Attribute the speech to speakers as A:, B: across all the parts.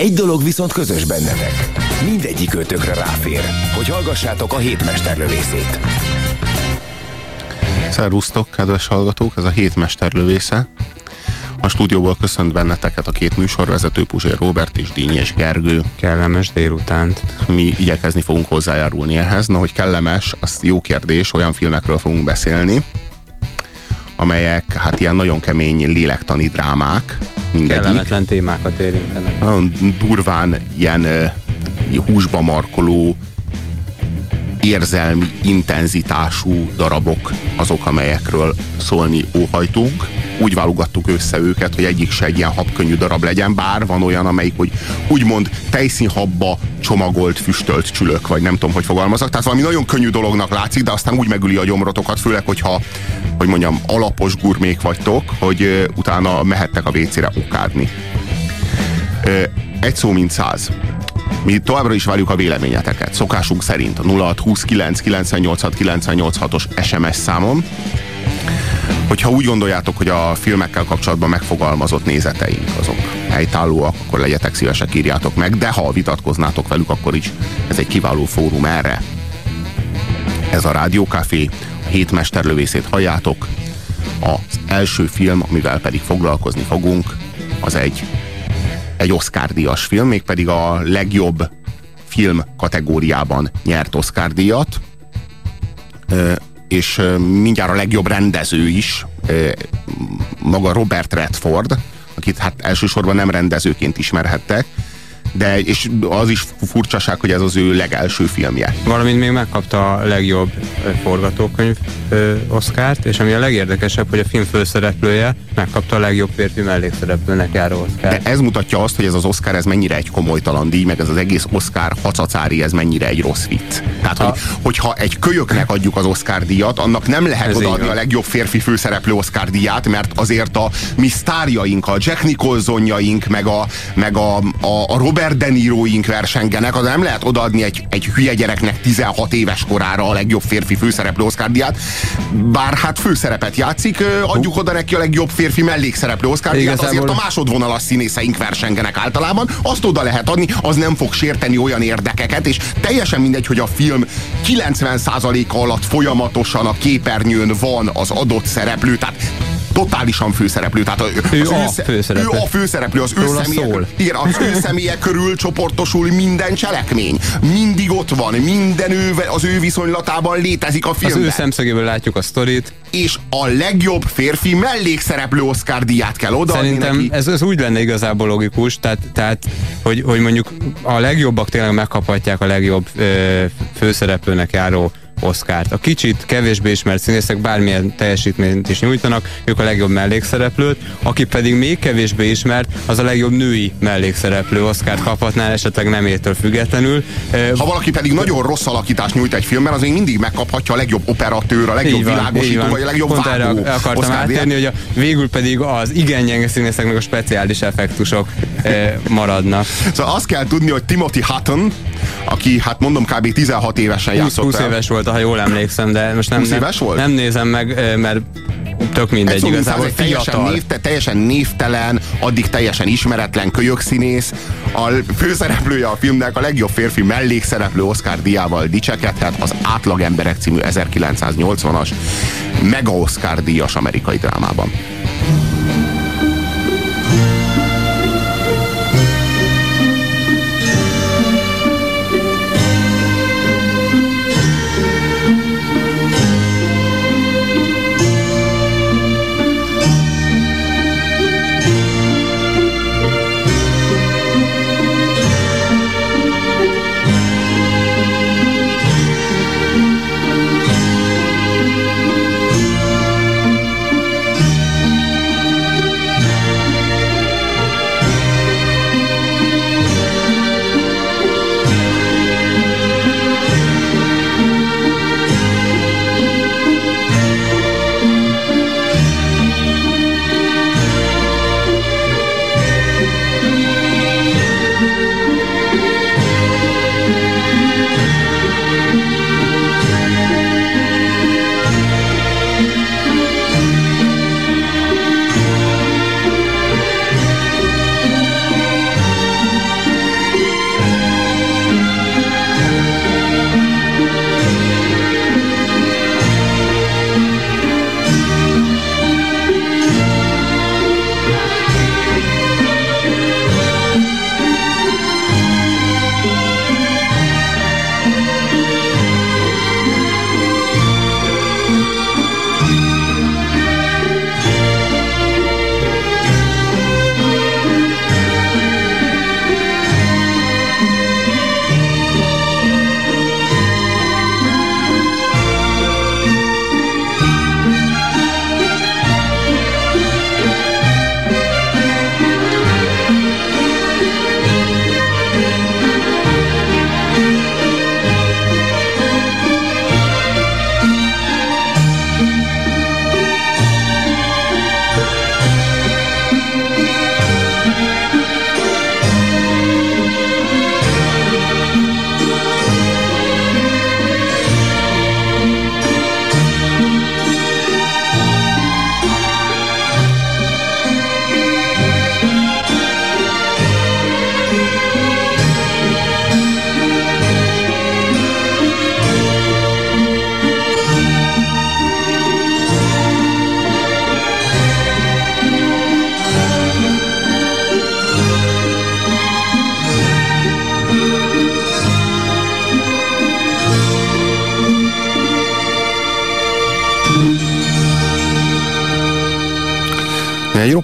A: Egy dolog viszont közös bennetek. Mindegyik ötökre ráfér, hogy hallgassátok a hétmesterlövészét.
B: Szervusztok, kedves hallgatók, ez a hét mesterlövésze. A stúdióból köszönt benneteket a két műsorvezető, Puzsér Robert és Dínyes Gergő.
C: Kellemes délutánt.
B: Mi igyekezni fogunk hozzájárulni ehhez. Na, hogy kellemes, az jó kérdés, olyan filmekről fogunk beszélni, amelyek hát ilyen nagyon kemény lélektani drámák.
C: Mindegyik. Kellemetlen témákat érintenek.
B: Nagyon durván ilyen uh, húsba markoló, érzelmi intenzitású darabok azok, amelyekről szólni óhajtunk. Úgy válogattuk össze őket, hogy egyik se egy ilyen habkönnyű darab legyen, bár van olyan, amelyik, hogy úgymond tejszínhabba csomagolt, füstölt csülök, vagy nem tudom, hogy fogalmazok. Tehát valami nagyon könnyű dolognak látszik, de aztán úgy megüli a gyomrotokat, főleg, hogyha, hogy mondjam, alapos gurmék vagytok, hogy utána mehettek a vécére okádni. Egy szó, mint száz. Mi továbbra is várjuk a véleményeteket, szokásunk szerint a 0629 986 986-os SMS számon. Hogyha úgy gondoljátok, hogy a filmekkel kapcsolatban megfogalmazott nézeteink azok helytállóak, akkor legyetek szívesek, írjátok meg, de ha vitatkoznátok velük, akkor is ez egy kiváló fórum erre. Ez a Rádiókafé, a hét mesterlövészét halljátok. Az első film, amivel pedig foglalkozni fogunk, az egy egy Oscar-díjas film, mégpedig a legjobb film kategóriában nyert Oscar-díjat, és mindjárt a legjobb rendező is, maga Robert Redford, akit hát elsősorban nem rendezőként ismerhettek, de és az is furcsaság, hogy ez az ő legelső filmje.
C: Valamint még megkapta a legjobb forgatókönyv ö, Oscárt, és ami a legérdekesebb, hogy a film főszereplője megkapta a legjobb férfi mellékszereplőnek járó Oscar.
B: De ez mutatja azt, hogy ez az Oscar ez mennyire egy komolytalan díj, meg ez az egész Oscar hacacári, ez mennyire egy rossz vicc. Tehát, hogy, a... hogyha egy kölyöknek adjuk az Oscar díjat, annak nem lehet ez odaadni a legjobb férfi főszereplő Oscar díját, mert azért a mi sztárjaink, a Jack Nicholsonjaink, meg a, meg a, a, a Robert De Niroink versengenek, az nem lehet odaadni egy, egy hülye gyereknek 16 éves korára a legjobb férfi főszereplő Oscar díját, bár hát főszerepet játszik, adjuk oda neki a legjobb férfi mellékszereplő Oscar díjat, azért a másodvonalas színészeink versengenek általában, azt oda lehet adni, az nem fog sérteni olyan érdekeket, és teljesen mindegy, hogy a film 90%-a alatt folyamatosan a képernyőn van az adott szereplő, tehát totálisan főszereplő. Tehát
C: ő az a ő, főszereplő.
B: Ő a főszereplő, az ő, személye, igen, az ő személye körül csoportosul minden cselekmény. Mindig ott van, minden ő, az ő viszonylatában létezik a film.
C: Az ő szemszögéből látjuk a sztorit.
B: És a legjobb férfi mellékszereplő Oscar díját kell odaadni
C: Szerintem
B: neki.
C: Ez, ez úgy lenne igazából logikus, tehát, tehát hogy, hogy mondjuk a legjobbak tényleg megkaphatják a legjobb ö, főszereplőnek járó Oszkárt. A kicsit kevésbé ismert színészek bármilyen teljesítményt is nyújtanak, ők a legjobb mellékszereplőt, aki pedig még kevésbé ismert, az a legjobb női mellékszereplő Oszkárt kaphatná, esetleg nem értől függetlenül.
B: Ha valaki pedig nagyon rossz alakítást nyújt egy filmben, az még mindig megkaphatja a legjobb operatőr, a legjobb van, világosító, vagy a legjobb
C: Pont
B: vágó.
C: erre akartam Oscar átérni, hogy a, végül pedig az igen gyenge színészeknek a speciális effektusok e, maradnak.
B: Szóval azt kell tudni, hogy Timothy Hutton, aki hát mondom kb. 16 évesen
C: 20,
B: játszott
C: 20 éves volt ha jól emlékszem, de most nem,
B: nem,
C: volt? nem nézem meg, mert tök mindegy
B: szóval
C: igazából.
B: Egy teljesen, névte, teljesen névtelen, addig teljesen ismeretlen kölyökszínész. A főszereplője a filmnek a legjobb férfi mellékszereplő Oscar díjával dicsekedhet az Átlag Emberek című 1980-as mega Oscar díjas amerikai drámában.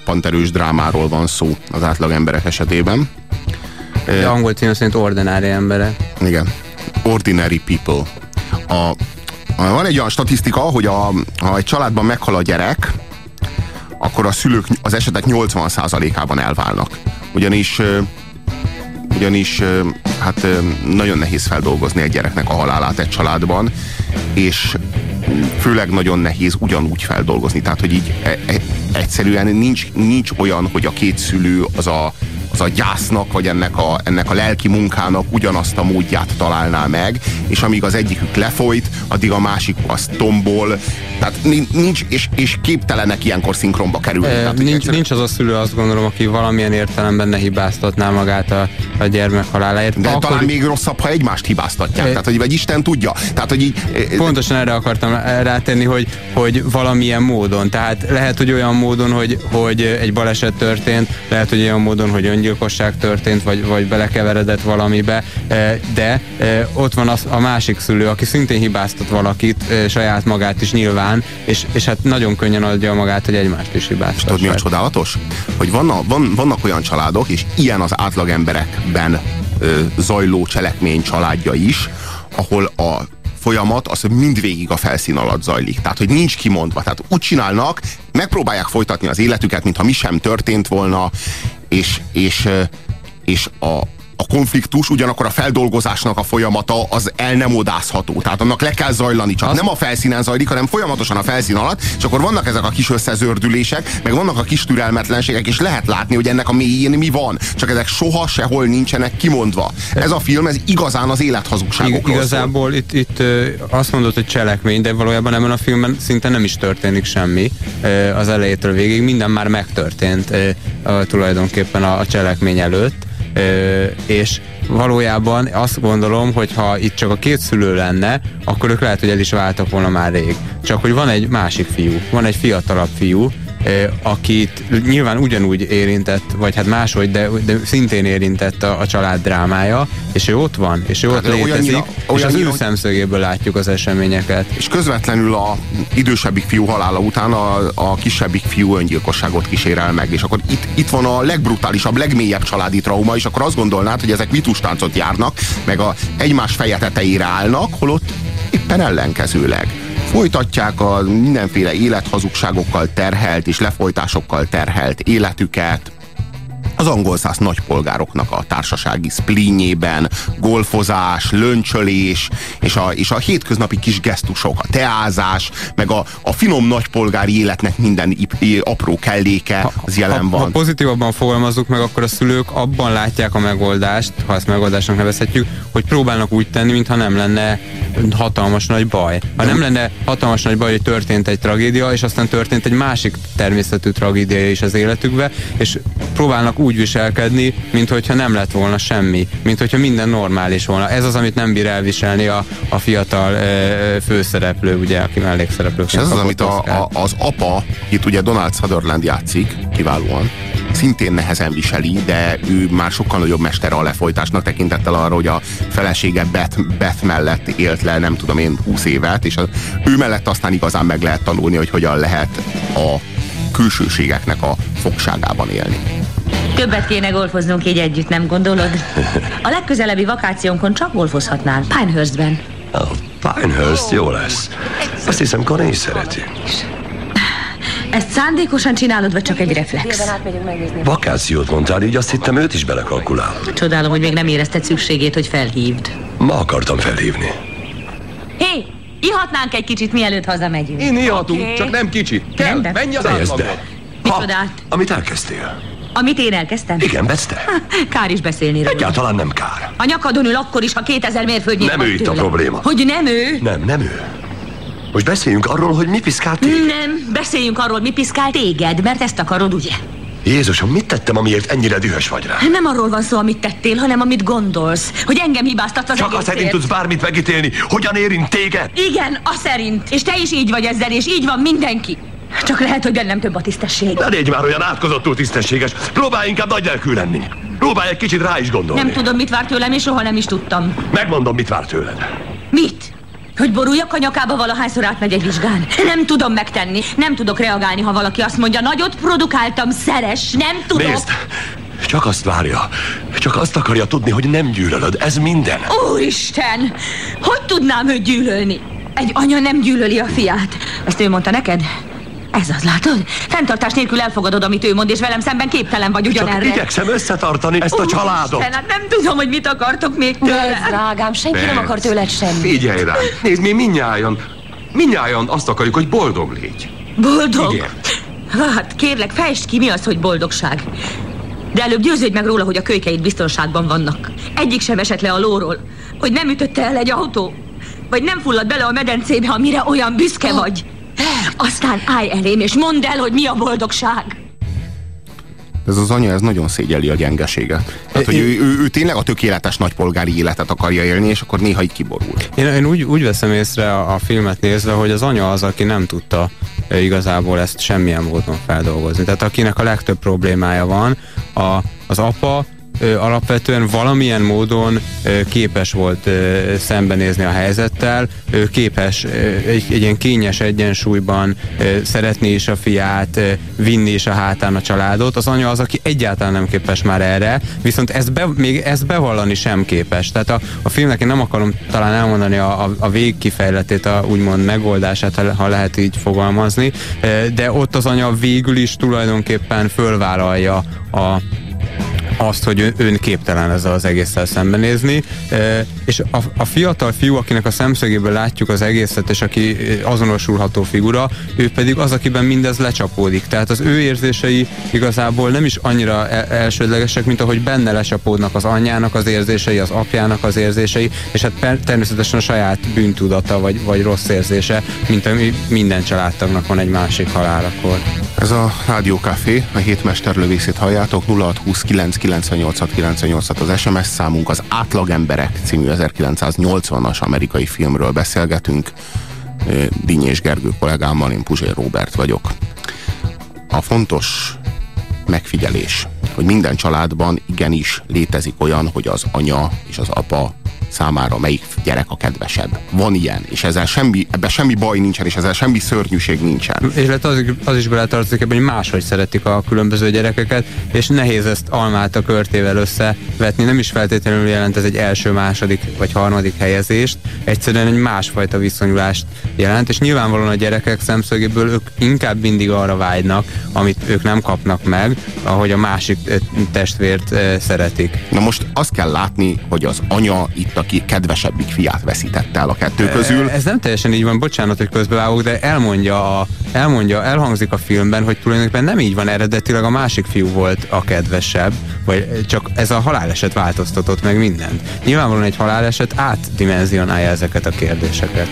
B: Roppant erős drámáról van szó az átlag emberek esetében.
C: De angol cím szerint ordinári emberek.
B: Igen. Ordinary people. A, a, van egy olyan statisztika, hogy a, ha egy családban meghal a gyerek, akkor a szülők az esetek 80%-ában elválnak. Ugyanis ugyanis hát nagyon nehéz feldolgozni egy gyereknek a halálát egy családban, és főleg nagyon nehéz ugyanúgy feldolgozni. Tehát, hogy így e, e, egyszerűen nincs, nincs olyan, hogy a két szülő az a, az a gyásznak, vagy ennek a, ennek a lelki munkának ugyanazt a módját találná meg, és amíg az egyikük lefolyt, addig a másik az tombol, tehát nincs, és, és képtelenek ilyenkor szinkronba kerülni. E, tehát,
C: nincs, egyszerűen... nincs az a szülő, azt gondolom, aki valamilyen értelemben ne hibáztatná magát a, a gyermek haláláért.
B: De akkor... talán még rosszabb, ha egymást hibáztatják. E... Tehát, hogy vagy Isten tudja. Tehát, hogy így...
C: Pontosan erre akartam rátenni, hogy, hogy valamilyen módon. Tehát lehet, hogy olyan módon, hogy, hogy egy baleset történt, lehet, hogy olyan módon, hogy öngyilkosság történt, vagy, vagy belekeveredett valamibe, de ott van az, a másik szülő, aki szintén hibáztat valakit, saját magát is nyilván után, és, és hát nagyon könnyen adja magát, hogy egymást is hibáztassák.
B: Tudod, mi a csodálatos? Hogy vannak, van, vannak olyan családok, és ilyen az átlag emberekben ö, zajló cselekmény családja is, ahol a folyamat az mindvégig a felszín alatt zajlik. Tehát, hogy nincs kimondva. Tehát úgy csinálnak, megpróbálják folytatni az életüket, mintha mi sem történt volna, és, és, és a, a konfliktus, ugyanakkor a feldolgozásnak a folyamata az el nem odázható. Tehát annak le kell zajlani, csak nem a felszínen zajlik, hanem folyamatosan a felszín alatt, és akkor vannak ezek a kis összezördülések, meg vannak a kis türelmetlenségek, és lehet látni, hogy ennek a mélyén mi van. Csak ezek soha sehol nincsenek kimondva. Ez a film, ez igazán az élethazugságokról
C: Igazából itt, itt azt mondod, hogy cselekmény, de valójában ebben a filmben szinte nem is történik semmi az elejétől végig. Minden már megtörtént tulajdonképpen a, a cselekmény előtt és valójában azt gondolom, hogy ha itt csak a két szülő lenne, akkor ők lehet, hogy el is váltak volna már rég. Csak hogy van egy másik fiú, van egy fiatalabb fiú, akit nyilván ugyanúgy érintett, vagy hát máshogy, de, de szintén érintett a, a család drámája, és ő ott van, és ő hát ott létezik, olyannyira, és az ő szemszögéből látjuk az eseményeket.
B: És közvetlenül a idősebbik fiú halála után a, a kisebbik fiú öngyilkosságot kísérel meg, és akkor itt, itt van a legbrutálisabb, legmélyebb családi trauma, és akkor azt gondolnád, hogy ezek vitustáncot járnak, meg a egymás feje tetejére állnak, holott éppen ellenkezőleg folytatják a mindenféle élethazugságokkal terhelt és lefolytásokkal terhelt életüket, az angol száz nagypolgároknak a társasági splínjében, golfozás, löncsölés, és a, és a hétköznapi kis gesztusok, a teázás, meg a, a finom nagypolgári életnek minden apró kelléke az jelen
C: ha,
B: van.
C: Ha pozitívabban fogalmazzuk meg, akkor a szülők abban látják a megoldást, ha ezt megoldásnak nevezhetjük, hogy próbálnak úgy tenni, mintha nem lenne hatalmas nagy baj. Ha nem lenne hatalmas nagy baj, hogy történt egy tragédia, és aztán történt egy másik természetű tragédia is az életükbe, és próbálnak úgy viselkedni, mint hogyha nem lett volna semmi, mint hogyha minden normális volna. Ez az, amit nem bír elviselni a, a fiatal e, főszereplő, ugye, aki mellékszereplő.
B: És ez az, amit a, a, az apa, itt ugye Donald Sutherland játszik, kiválóan, szintén nehezen viseli, de ő már sokkal nagyobb mestere a lefolytásnak tekintettel arra, hogy a felesége Beth, Beth mellett élt le, nem tudom én, 20 évet, és az, ő mellett aztán igazán meg lehet tanulni, hogy hogyan lehet a külsőségeknek a fogságában élni.
D: Többet kéne golfoznunk így együtt, nem gondolod? A legközelebbi vakációnkon csak golfozhatnál, Pinehurstben.
E: Oh, Pinehurst jó lesz. Azt hiszem, Connie is szereti.
D: Ezt szándékosan csinálod, vagy csak egy reflex?
E: Vakációt mondtál, így azt hittem őt is belekalkulál.
D: Csodálom, hogy még nem érezted szükségét, hogy felhívd.
E: Ma akartam felhívni.
D: Hé, hey, ihatnánk egy kicsit, mielőtt hazamegyünk.
F: Én ihatunk, okay. csak nem kicsit. Kell, menj az átlagot.
D: Micsodát?
E: Amit elkezdtél.
D: Amit én elkezdtem?
E: Igen, Beste.
D: Kár is beszélni róla.
E: Egyáltalán nem kár.
D: A nyakadon ül akkor is, ha 2000 mérföldnyit
E: Nem ő itt a probléma.
D: Hogy nem ő?
E: Nem, nem ő. Most beszéljünk arról, hogy mi piszkált téged.
D: Nem, beszéljünk arról, mi piszkált téged, mert ezt akarod, ugye?
E: Jézusom, mit tettem, amiért ennyire dühös vagy rá?
D: Nem arról van szó, amit tettél, hanem amit gondolsz. Hogy engem hibáztatsz az
E: Csak a szerint tudsz bármit megítélni. Hogyan érint téged?
D: Igen, a szerint. És te is így vagy ezzel, és így van mindenki. Csak lehet, hogy bennem több a tisztesség.
E: Ne légy már olyan átkozottul tisztességes. Próbálj inkább nagylelkű lenni. Próbálj egy kicsit rá is gondolni.
D: Nem tudom, mit vár tőlem, és soha nem is tudtam.
E: Megmondom, mit vár tőled.
D: Mit? Hogy boruljak a nyakába valahányszor átmegy egy vizsgán? Nem tudom megtenni. Nem tudok reagálni, ha valaki azt mondja, nagyot produkáltam, szeres. Nem tudok.
E: Nézd, csak azt várja. Csak azt akarja tudni, hogy nem gyűlölöd. Ez minden.
D: Úristen! Hogy tudnám őt gyűlölni? Egy anya nem gyűlöli a fiát. Ezt ő mondta neked? Ez az, látod? Fenntartás nélkül elfogadod, amit ő mond, és velem szemben képtelen vagy
E: Csak
D: ugyanerre.
E: igyekszem összetartani ezt a családot.
D: Úristen, hát nem tudom, hogy mit akartok még tőle.
G: Nézd, drágám, senki nem
E: Persze.
G: akar tőled semmit.
H: Figyelj rám, nézd, mi minnyáján, minnyáján azt akarjuk, hogy boldog légy.
D: Boldog?
H: Igen.
D: Hát kérlek, fejtsd ki, mi az, hogy boldogság. De előbb győződj meg róla, hogy a kölykeid biztonságban vannak. Egyik sem esett le a lóról. Hogy nem ütötte el egy autó. Vagy nem fulladt bele a medencébe, amire olyan büszke vagy. Aztán állj elém, és mondd el, hogy mi a boldogság.
B: Ez az anya, ez nagyon szégyeli a gyengeséget. Tehát, hogy ő, ő, ő tényleg a tökéletes nagypolgári életet akarja élni, és akkor néha így kiborul.
C: Én, én úgy, úgy veszem észre a, a filmet nézve, hogy az anya az, aki nem tudta e, igazából ezt semmilyen módon feldolgozni. Tehát akinek a legtöbb problémája van, a, az apa alapvetően valamilyen módon képes volt szembenézni a helyzettel, ő képes egy, egy ilyen kényes egyensúlyban szeretni is a fiát, vinni is a hátán a családot. Az anya az, aki egyáltalán nem képes már erre, viszont ezt be, még ezt bevallani sem képes. Tehát a, a filmnek én nem akarom talán elmondani a, a, a végkifejletét, a úgymond megoldását, ha, lehet így fogalmazni, de ott az anya végül is tulajdonképpen fölvállalja a azt, hogy ön, képtelen ezzel az egésszel szembenézni, e, és a, a fiatal fiú, akinek a szemszögéből látjuk az egészet, és aki e, azonosulható figura, ő pedig az, akiben mindez lecsapódik. Tehát az ő érzései igazából nem is annyira el, elsődlegesek, mint ahogy benne lecsapódnak az anyjának az érzései, az apjának az érzései, és hát természetesen a saját bűntudata, vagy, vagy rossz érzése, mint ami minden családtagnak van egy másik halálakor.
B: Ez a Rádió Café, a hétmesterlövészét halljátok, 0620 az SMS számunk, az Átlagemberek című 1980-as amerikai filmről beszélgetünk. Ö, Dinyés Gergő kollégámmal, én Puzsér Robert vagyok. A fontos megfigyelés, hogy minden családban igenis létezik olyan, hogy az anya és az apa számára melyik gyerek a kedvesebb. Van ilyen, és ezzel semmi, ebben semmi baj nincsen, és ezzel semmi szörnyűség nincsen.
C: És lehet az, az is beletartozik ebben, hogy máshogy szeretik a különböző gyerekeket, és nehéz ezt almát a körtével összevetni. Nem is feltétlenül jelent ez egy első, második vagy harmadik helyezést, egyszerűen egy másfajta viszonyulást jelent, és nyilvánvalóan a gyerekek szemszögéből ők inkább mindig arra vágynak, amit ők nem kapnak meg, ahogy a másik testvért szeretik.
B: Na most azt kell látni, hogy az anya itt, aki kedvesebbik fiát veszítette el a kettő közül.
C: Ez nem teljesen így van, bocsánat, hogy közbevágok, de elmondja, a, elmondja, elhangzik a filmben, hogy tulajdonképpen nem így van eredetileg, a másik fiú volt a kedvesebb, vagy csak ez a haláleset változtatott meg mindent. Nyilvánvalóan egy haláleset átdimenzionálja ezeket a kérdéseket.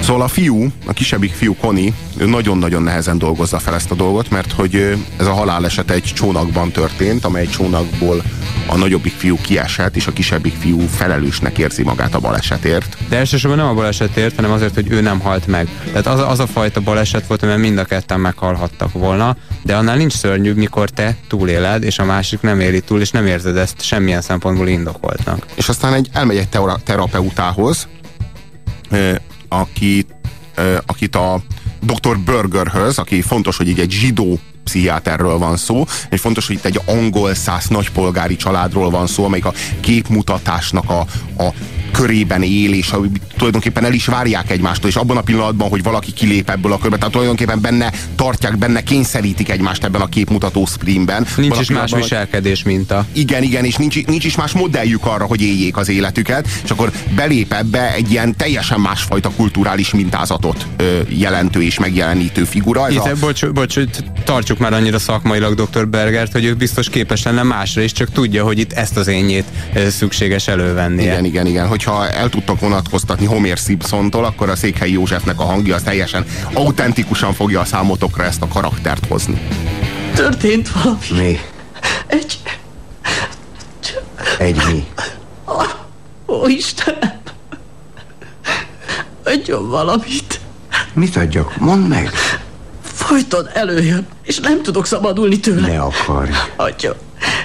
B: Szóval a fiú, a kisebbik fiú Koni, ő nagyon-nagyon nehezen dolgozza fel ezt a dolgot, mert hogy ez a haláleset egy csónakban történt, amely csónakból a nagyobbik fiú kiesett, és a kisebbik fiú felelősnek érzi magát a balesetért.
C: De elsősorban nem a balesetért, hanem azért, hogy ő nem halt meg. Tehát az, az a fajta baleset volt, amiben mind a ketten meghalhattak volna, de annál nincs szörnyűbb, mikor te túléled, és a másik nem éri túl, és nem érzed ezt semmilyen szempontból indokoltnak.
B: És aztán egy, elmegy egy tera- terapeutához, aki, akit a Dr. Burgerhöz, aki fontos, hogy így egy zsidó pszichiáterről van szó, és fontos, hogy itt egy angol száz nagypolgári családról van szó, amelyik a képmutatásnak a, a körében él, és tulajdonképpen el is várják egymástól, és abban a pillanatban, hogy valaki kilép ebből a körbe, tehát tulajdonképpen benne tartják, benne kényszerítik egymást ebben a képmutató screenben.
C: Nincs is más viselkedés minta.
B: igen, igen, és nincs, nincs is más modelljük arra, hogy éljék az életüket, és akkor belép ebbe egy ilyen teljesen másfajta kulturális mintázatot ö, jelentő és megjelenítő figura. Ez
C: Itt,
B: a,
C: bocs, bocs, tartsuk már annyira szakmailag dr. Bergert, hogy ő biztos képes lenne másra is, csak tudja, hogy itt ezt az énjét eh, szükséges elővennie.
B: igen, igen, igen. Hogyha el tudtok vonatkoztatni Homer Simpsontól, akkor a Székhelyi Józsefnek a hangja az teljesen autentikusan fogja a számotokra ezt a karaktert hozni.
I: Történt valami.
J: Mi?
I: Egy...
J: Egy mi?
I: Ó, Istenem! Adjon valamit.
J: Mit adjak? Mondd meg.
I: Folyton előjön, és nem tudok szabadulni tőle.
J: Ne akarj.
I: Adja.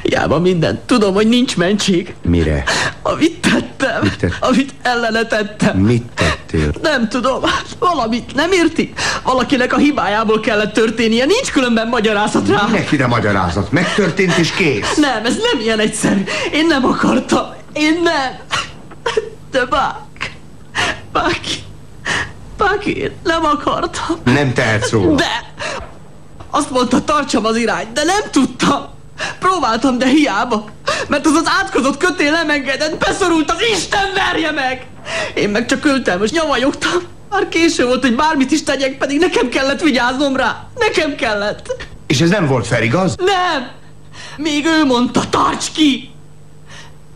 I: Jába minden. Tudom, hogy nincs mentség.
J: Mire?
I: A vittel tettem,
J: Mit tett?
I: amit ellene tettem.
J: Mit tettél?
I: Nem tudom, valamit nem érti? Valakinek a hibájából kellett történnie, nincs különben magyarázat rá.
J: Minek ide magyarázat? Megtörtént és kész.
I: Nem, ez nem ilyen egyszerű. Én nem akartam. Én nem. De Bák. Báki. Báki, én nem akartam.
J: Nem tehetsz róla.
I: De! Azt mondta, tartsam az irányt, de nem tudtam. Próbáltam, de hiába. Mert az az átkozott kötél nem engedett, beszorult az Isten verje meg! Én meg csak ültem, és nyavajogtam. Már késő volt, hogy bármit is tegyek, pedig nekem kellett vigyáznom rá. Nekem kellett.
J: És ez nem volt fel, igaz?
I: Nem! Még ő mondta, tarts ki!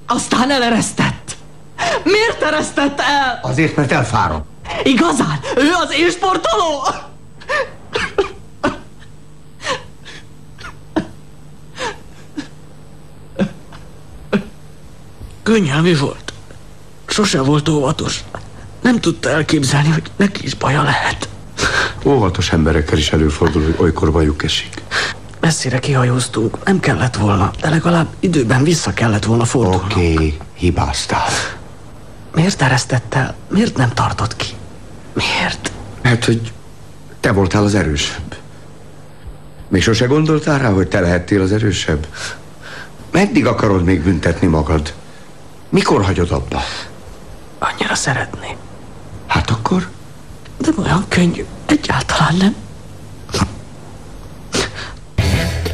I: Aztán eleresztett. Miért eresztett el?
J: Azért, mert elfáradt.
I: Igazán? Ő az én sportoló? Könnyelmű volt. Sose volt óvatos. Nem tudta elképzelni, hogy neki is baja lehet.
J: Óvatos emberekkel is előfordul, hogy olykor bajuk esik.
I: Messzire kihajóztunk, nem kellett volna, de legalább időben vissza kellett volna fordulnunk.
J: Oké, okay, hibáztál.
I: Miért eresztett el? Miért nem tartott ki? Miért?
J: Mert hogy te voltál az erősebb. Még sose gondoltál rá, hogy te lehettél az erősebb? Meddig akarod még büntetni magad? Mikor hagyod abba?
I: Annyira szeretné.
J: Hát akkor?
I: De olyan könnyű. Egyáltalán nem.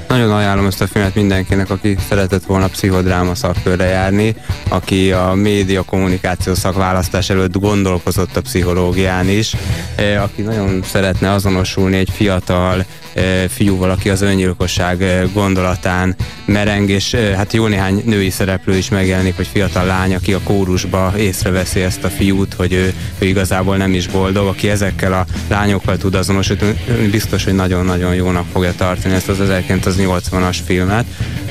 C: Nagyon ajánlom ezt a filmet mindenkinek, aki szeretett volna pszichodráma szakkörre járni, aki a média kommunikáció szakválasztás előtt gondolkozott a pszichológián is, eh, aki nagyon szeretne azonosulni egy fiatal fiúval, aki az öngyilkosság eh, gondolatán mereng, és hát jó néhány női szereplő is megjelenik, hogy fiatal lány, aki a kórusba észreveszi ezt a fiút, hogy ő, ő igazából nem is boldog, aki ezekkel a lányokkal tud azonosítani, biztos, hogy nagyon-nagyon jónak fogja tartani ezt az 1980-as filmet,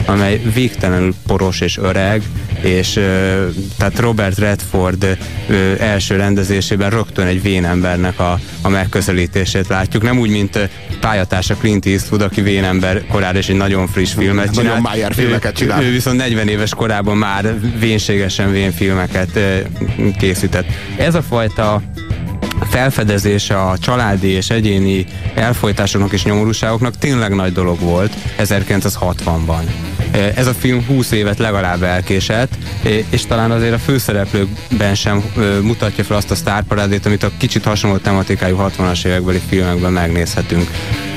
C: amely végtelenül poros és öreg, és tehát Robert Redford első rendezésében rögtön egy vénembernek a, a megközelítését látjuk. Nem úgy, mint pályatársa Clint Eastwood, aki vénember korára is egy nagyon friss filmet
B: Nagyon
C: csinált.
B: Mayer filmeket csinál.
C: Ő, ő viszont 40 éves korában már vénségesen vén filmeket készített. Ez a fajta felfedezése a családi és egyéni elfolytásoknak és nyomorúságoknak tényleg nagy dolog volt 1960-ban. Ez a film 20 évet legalább elkésett, és talán azért a főszereplőkben sem mutatja fel azt a sztárparádét, amit a kicsit hasonló tematikájú 60-as évekbeli filmekben megnézhetünk.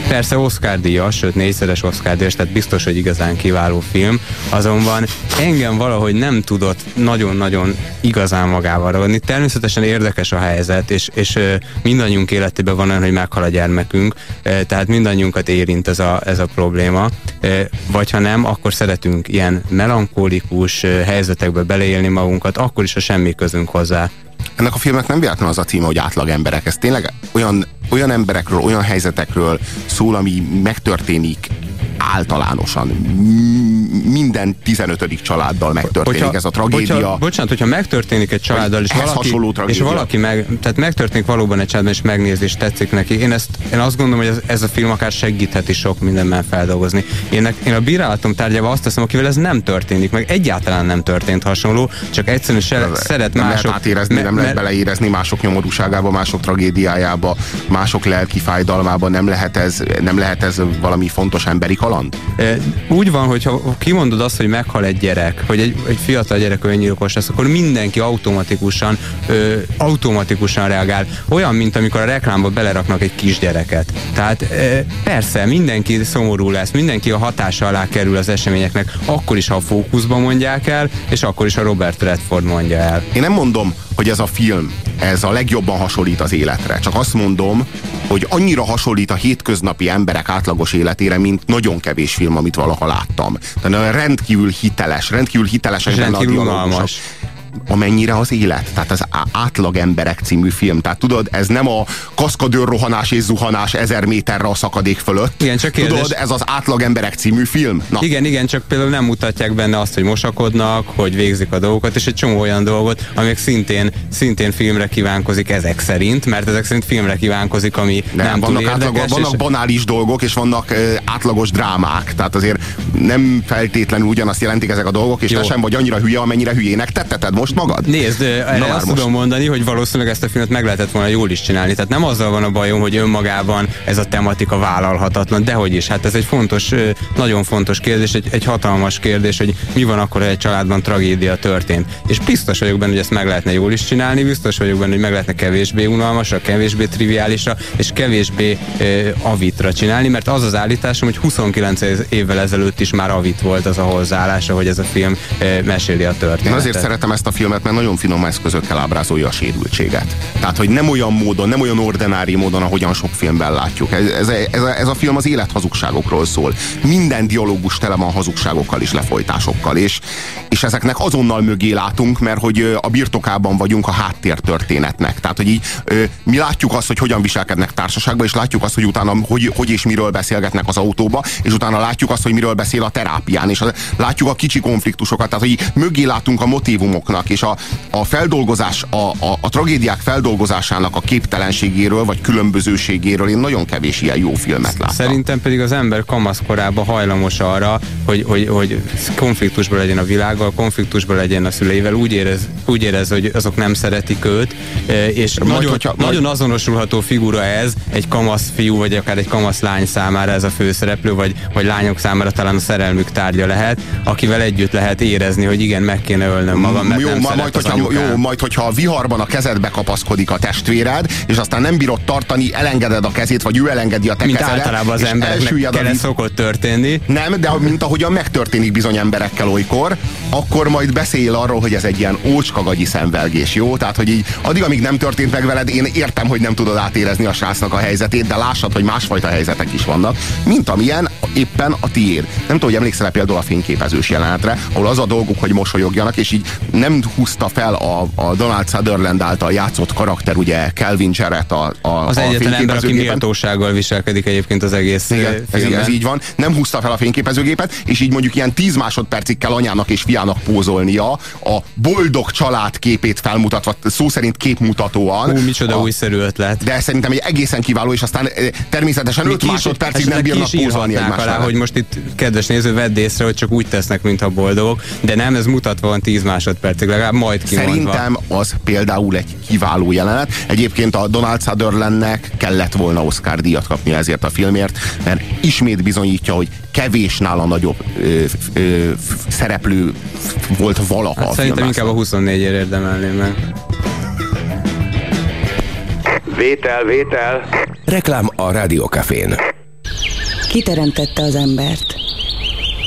C: Persze Oscar díjas, sőt négyszeres Oscar díjas, tehát biztos, hogy igazán kiváló film, azonban engem valahogy nem tudott nagyon-nagyon igazán magával ragadni. Természetesen érdekes a helyzet, és, és mindannyiunk életében van olyan, hogy meghal a gyermekünk, tehát mindannyiunkat érint ez a, ez a probléma, vagy ha nem, akkor szeretünk ilyen melankólikus helyzetekbe beleélni magunkat, akkor is, ha semmi közünk hozzá.
B: Ennek a filmnek nem véletlen az a címe, hogy átlag emberek. Ez tényleg olyan, olyan emberekről, olyan helyzetekről szól, ami megtörténik általánosan. Minden 15. családdal megtörténik hogyha, ez a tragédia.
C: Hogyha, bocsánat, hogyha megtörténik egy családdal, és valaki, és valaki meg, tehát megtörténik valóban egy családban, és megnézi, és tetszik neki. Én, ezt, én azt gondolom, hogy ez, ez a film akár segítheti sok mindenben feldolgozni. Én, én a bírálatom tárgyában azt teszem, akivel ez nem történik, meg egyáltalán nem történt hasonló, csak egyszerűen se, ez szeret
B: nem
C: mások...
B: Lehet átérezni, me, nem lehet beleérezni mások nyomorúságába, mások tragédiájába, mások lelki fájdalmába, nem lehet ez, nem lehet ez valami fontos emberi kaland?
C: Úgy van, hogyha kimondod azt, hogy meghal egy gyerek, hogy egy, egy fiatal gyerek öngyilkos lesz, akkor mindenki automatikusan ö, automatikusan reagál. Olyan, mint amikor a reklámba beleraknak egy kisgyereket. Tehát ö, persze, mindenki szomorú lesz, mindenki a hatása alá kerül az eseményeknek, akkor is, ha a fókuszban mondják el, és akkor is, ha Robert Redford mondja el.
B: Én nem mondom, hogy ez a film, ez a legjobban hasonlít az életre. Csak azt mondom, hogy annyira hasonlít a hétköznapi emberek átlagos életére, mint nagyon kevés film, amit valaha láttam. Tehát rendkívül hiteles, rendkívül hitelesen
C: rendkívül unalmas
B: amennyire az élet. Tehát az Átlag Emberek című film. Tehát tudod, ez nem a kaszkadőr rohanás és zuhanás ezer méterre a szakadék fölött.
C: Igen, csak kérdés.
B: Tudod, ez az Átlag Emberek című film.
C: Na. Igen, igen, csak például nem mutatják benne azt, hogy mosakodnak, hogy végzik a dolgokat, és egy csomó olyan dolgot, amik szintén, szintén filmre kívánkozik ezek szerint, mert ezek szerint filmre kívánkozik, ami nem, nem
B: vannak
C: túl érdekes.
B: Átlag, vannak és... banális dolgok, és vannak uh, átlagos drámák. Tehát azért nem feltétlenül ugyanazt jelentik ezek a dolgok, és Jó. te sem vagy annyira hülye, amennyire hülyének tetteted most magad?
C: Nézd, erre azt most. tudom mondani, hogy valószínűleg ezt a filmet meg lehetett volna jól is csinálni. Tehát nem azzal van a bajom, hogy önmagában ez a tematika vállalhatatlan, dehogy is. Hát ez egy fontos, nagyon fontos kérdés, egy, egy hatalmas kérdés, hogy mi van akkor, ha egy családban tragédia történt. És biztos vagyok benne, hogy ezt meg lehetne jól is csinálni, biztos vagyok benne, hogy meg lehetne kevésbé unalmasra, kevésbé triviálisra, és kevésbé eh, avitra csinálni, mert az az állításom, hogy 29 évvel ezelőtt is már avit volt az a hozzáállása, hogy ez a film eh, meséli a történetet. Én
B: azért szeretem ezt a filmet, mert nagyon finom eszközökkel ábrázolja a sérültséget. Tehát, hogy nem olyan módon, nem olyan ordinári módon, ahogyan sok filmben látjuk. Ez, ez, ez, a, ez a film az élet hazugságokról szól. Minden dialógus tele van hazugságokkal és lefolytásokkal, és, és ezeknek azonnal mögé látunk, mert hogy a birtokában vagyunk a háttértörténetnek. Tehát, hogy így mi látjuk azt, hogy hogyan viselkednek társaságban, és látjuk azt, hogy utána hogy, hogy és miről beszélgetnek az autóba, és utána látjuk azt, hogy miről beszél a terápián, és látjuk a kicsi konfliktusokat, tehát hogy mögé látunk a motivumoknak, és a, a feldolgozás, a, a, a tragédiák feldolgozásának a képtelenségéről, vagy különbözőségéről én nagyon kevés ilyen jó filmet láttam.
C: Szerintem pedig az ember kamaszkorában hajlamos arra, hogy, hogy, hogy konfliktusban legyen a világgal, konfliktusban legyen a szüleivel, úgy érez, úgy érez, hogy azok nem szeretik őt, e, és majd, nagyon, hogyha, nagyon majd... azonosulható figura ez egy kamasz fiú, vagy akár egy kamasz lány számára ez a főszereplő, vagy, vagy lányok számára talán a szerelmük tárgya lehet, akivel együtt lehet érezni, hogy igen, meg kéne ölnöm magam, mert
B: jó, ma, majd, hogyha, jó, majd, hogyha a viharban a kezedbe kapaszkodik a testvéred, és aztán nem bírod tartani, elengeded a kezét, vagy ő elengedi a te
C: Mint kezedet, általában az embereknek a... szokott történni.
B: Nem, de mint ahogyan megtörténik bizony emberekkel olykor, akkor majd beszél arról, hogy ez egy ilyen ócskagagyi szenvelgés, jó? Tehát, hogy így addig, amíg nem történt meg veled, én értem, hogy nem tudod átérezni a srácnak a helyzetét, de lássad, hogy másfajta helyzetek is vannak, mint amilyen éppen a tiéd. Nem tudom, hogy emlékszel például a fényképezős jelenetre, ahol az a dolguk, hogy mosolyogjanak, és így nem húzta fel a, a Donald Sutherland által játszott karakter, ugye Calvin Jarrett a, a
C: Az a egyetlen ember, aki méltósággal viselkedik egyébként az egész Igen,
B: ez, ez így van. Nem húzta fel a fényképezőgépet, és így mondjuk ilyen 10 másodpercig kell anyának és fiának pózolnia a boldog család képét felmutatva, szó szerint képmutatóan.
C: Hú, micsoda a, újszerű ötlet.
B: De szerintem egy egészen kiváló, és aztán természetesen 5 másodpercig nem bírnak pózolni egymás
C: alá, hogy most itt kedves néző, vedd észre, hogy csak úgy tesznek, mintha boldogok, de nem, ez mutatva van 10 másodpercig, legalább majd kimondva.
B: Szerintem az például egy kiváló jelenet. Egyébként a Donald Sutherlandnek kellett volna Oscar díjat kapni ezért a filmért, mert ismét bizonyítja, hogy kevés nála nagyobb ö, ö, szereplő volt valaha hát
C: a Szerintem inkább a 24 ér érdemelném meg.
A: Vétel, vétel. Reklám a Rádiókafén.
G: Kiteremtette az embert.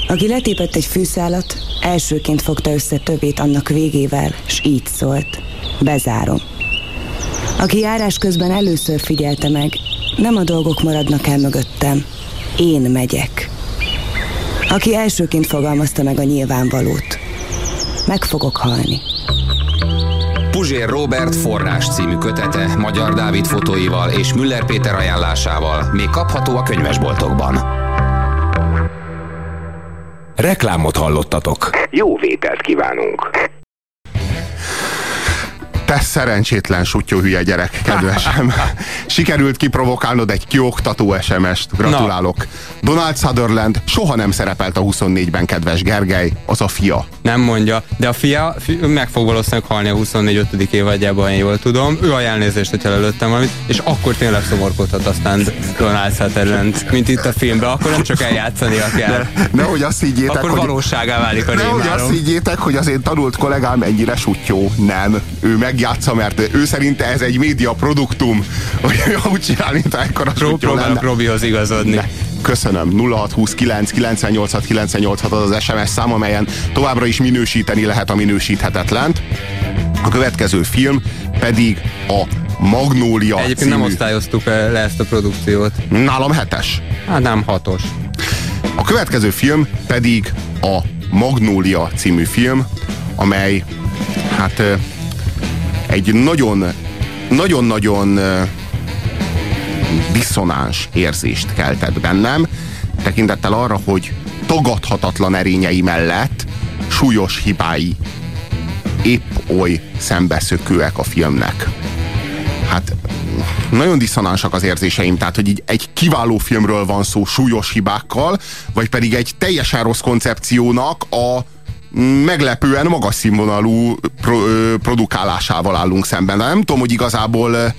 G: Aki letépett egy fűszálat, elsőként fogta össze többét annak végével, s így szólt. Bezárom. Aki járás közben először figyelte meg, nem a dolgok maradnak el mögöttem, én megyek. Aki elsőként fogalmazta meg a nyilvánvalót, meg fogok halni.
A: Puzsér Robert forrás című kötete Magyar Dávid fotóival és Müller Péter ajánlásával még kapható a könyvesboltokban. Reklámot hallottatok. Jó vételt kívánunk!
B: Te szerencsétlen sutyó hülye gyerek, kedvesem. Sikerült kiprovokálnod egy kioktató SMS-t. Gratulálok. Na. Donald Sutherland soha nem szerepelt a 24-ben, kedves Gergely, az a fia.
C: Nem mondja, de a fia, fia meg fog valószínűleg halni a 24 5. évadjában, én jól tudom. Ő ajánlnézést, hogyha előttem valamit, és akkor tényleg szomorkodhat aztán Donald Sutherland, mint itt a filmben, akkor nem csak eljátszani kell.
B: Ne, nehogy azt higgyétek,
C: akkor
B: hogy,
C: valóságá válik a
B: Nehogy azt higgyétek, hogy az én tanult kollégám ennyire sutyó. Nem. Ő megjátsza, mert ő szerint ez egy média produktum, hogy úgy csinál, mint ekkora
C: sutyó Próbálok Robihoz igazodni. Ne.
B: Köszönöm. 0629 986 986 az az SMS szám, amelyen továbbra is minősíteni lehet a minősíthetetlent. A következő film pedig a Magnólia
C: Egyébként
B: című...
C: nem osztályoztuk le ezt a produkciót.
B: Nálam hetes.
C: Hát nem hatos.
B: A következő film pedig a Magnólia című film, amely hát egy nagyon nagyon-nagyon diszonáns érzést keltett bennem, tekintettel arra, hogy tagadhatatlan erényei mellett súlyos hibái épp oly szembeszökőek a filmnek. Hát nagyon diszonánsak az érzéseim, tehát hogy így egy kiváló filmről van szó súlyos hibákkal, vagy pedig egy teljesen rossz koncepciónak a meglepően magas színvonalú pro, produkálásával állunk szemben. De nem tudom, hogy igazából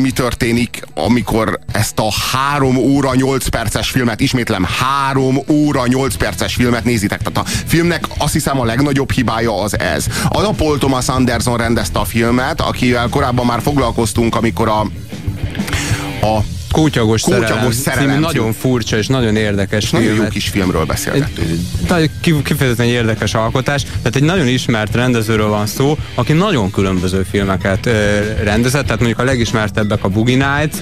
B: mi történik, amikor ezt a három óra 8 perces filmet, ismétlem, három óra 8 perces filmet nézitek. Tehát a filmnek azt hiszem a legnagyobb hibája az ez. Az a Paul Thomas Anderson rendezte a filmet, akivel korábban már foglalkoztunk, amikor a a
C: Kótyagos,
B: Kótyagos
C: szerelem, szerelem nagyon furcsa és nagyon érdekes és
B: film. Nagyon jó kis filmről beszélgettünk.
C: Kifejezetten érdekes alkotás. Tehát egy nagyon ismert rendezőről van szó, aki nagyon különböző filmeket rendezett, tehát mondjuk a legismertebbek a Boogie Nights,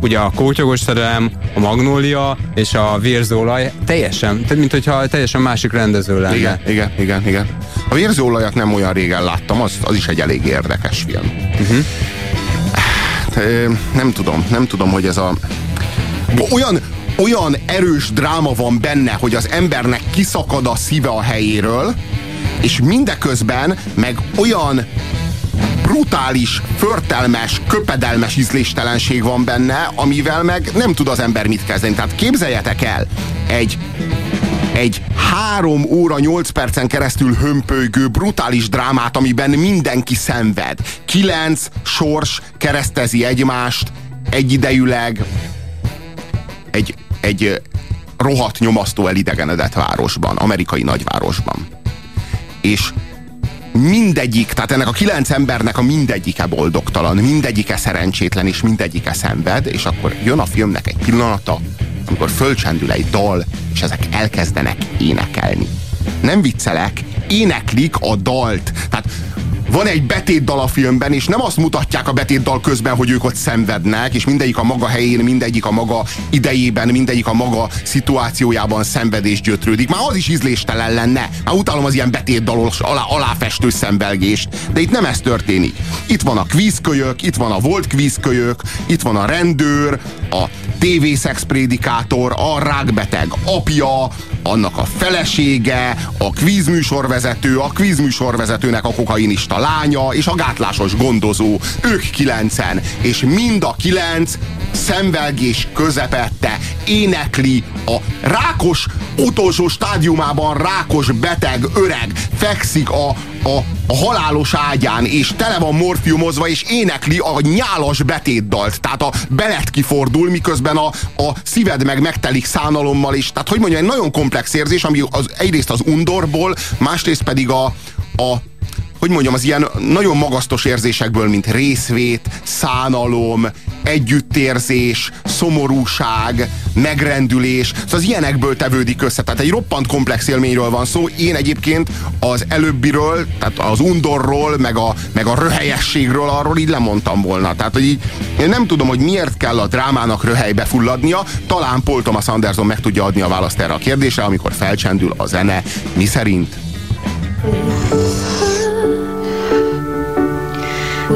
C: ugye a Kótyagos szerelem, a Magnólia és a Vérzólaj, teljesen, tehát mint hogyha teljesen másik rendező lenne.
B: Igen, igen, igen, igen. A Vérzólajat nem olyan régen láttam, az, az is egy elég érdekes film. Uh-huh nem tudom, nem tudom, hogy ez a... Olyan, olyan erős dráma van benne, hogy az embernek kiszakad a szíve a helyéről, és mindeközben meg olyan brutális, förtelmes, köpedelmes ízléstelenség van benne, amivel meg nem tud az ember mit kezdeni. Tehát képzeljetek el egy egy három óra, nyolc percen keresztül hömpölygő, brutális drámát, amiben mindenki szenved. Kilenc sors keresztezi egymást egyidejűleg egy, egy rohadt nyomasztó elidegenedett városban, amerikai nagyvárosban. És mindegyik, tehát ennek a kilenc embernek a mindegyike boldogtalan, mindegyike szerencsétlen, és mindegyike szenved, és akkor jön a filmnek egy pillanata, amikor fölcsendül egy dal, és ezek elkezdenek énekelni. Nem viccelek, éneklik a dalt. Tehát van egy betétdal a filmben, és nem azt mutatják a betétdal közben, hogy ők ott szenvednek, és mindegyik a maga helyén, mindegyik a maga idejében, mindegyik a maga szituációjában szenvedés gyötrődik. Már az is ízléstelen lenne. Már utálom az ilyen betétdalos, alá, aláfestő szenvelgést. De itt nem ez történik. Itt van a kvízkölyök, itt van a volt kvízkölyök, itt van a rendőr, a tévészexprédikátor, a rákbeteg apja, annak a felesége, a kvízműsorvezető, a kvízműsorvezetőnek a kokainista lánya, és a gátlásos gondozó. Ők kilencen, és mind a kilenc szenvelgés közepette énekli a rákos, utolsó stádiumában rákos, beteg, öreg, fekszik a, a, a halálos ágyán, és tele van morfiumozva, és énekli a nyálas betétdalt. Tehát a belet kifordul, miközben a, a szíved meg megtelik szánalommal, és tehát hogy mondjam, egy nagyon komplex érzés, ami az, egyrészt az undorból, másrészt pedig a, a hogy mondjam, az ilyen nagyon magasztos érzésekből, mint részvét, szánalom, együttérzés, szomorúság, megrendülés, szóval az ilyenekből tevődik össze. Tehát egy roppant komplex élményről van szó. Én egyébként az előbbiről, tehát az undorról, meg a, meg a röhelyességről arról így lemondtam volna. Tehát, hogy így, én nem tudom, hogy miért kell a drámának röhelybe fulladnia. Talán Paul Thomas Anderson meg tudja adni a választ erre a kérdésre, amikor felcsendül a zene. Mi szerint? you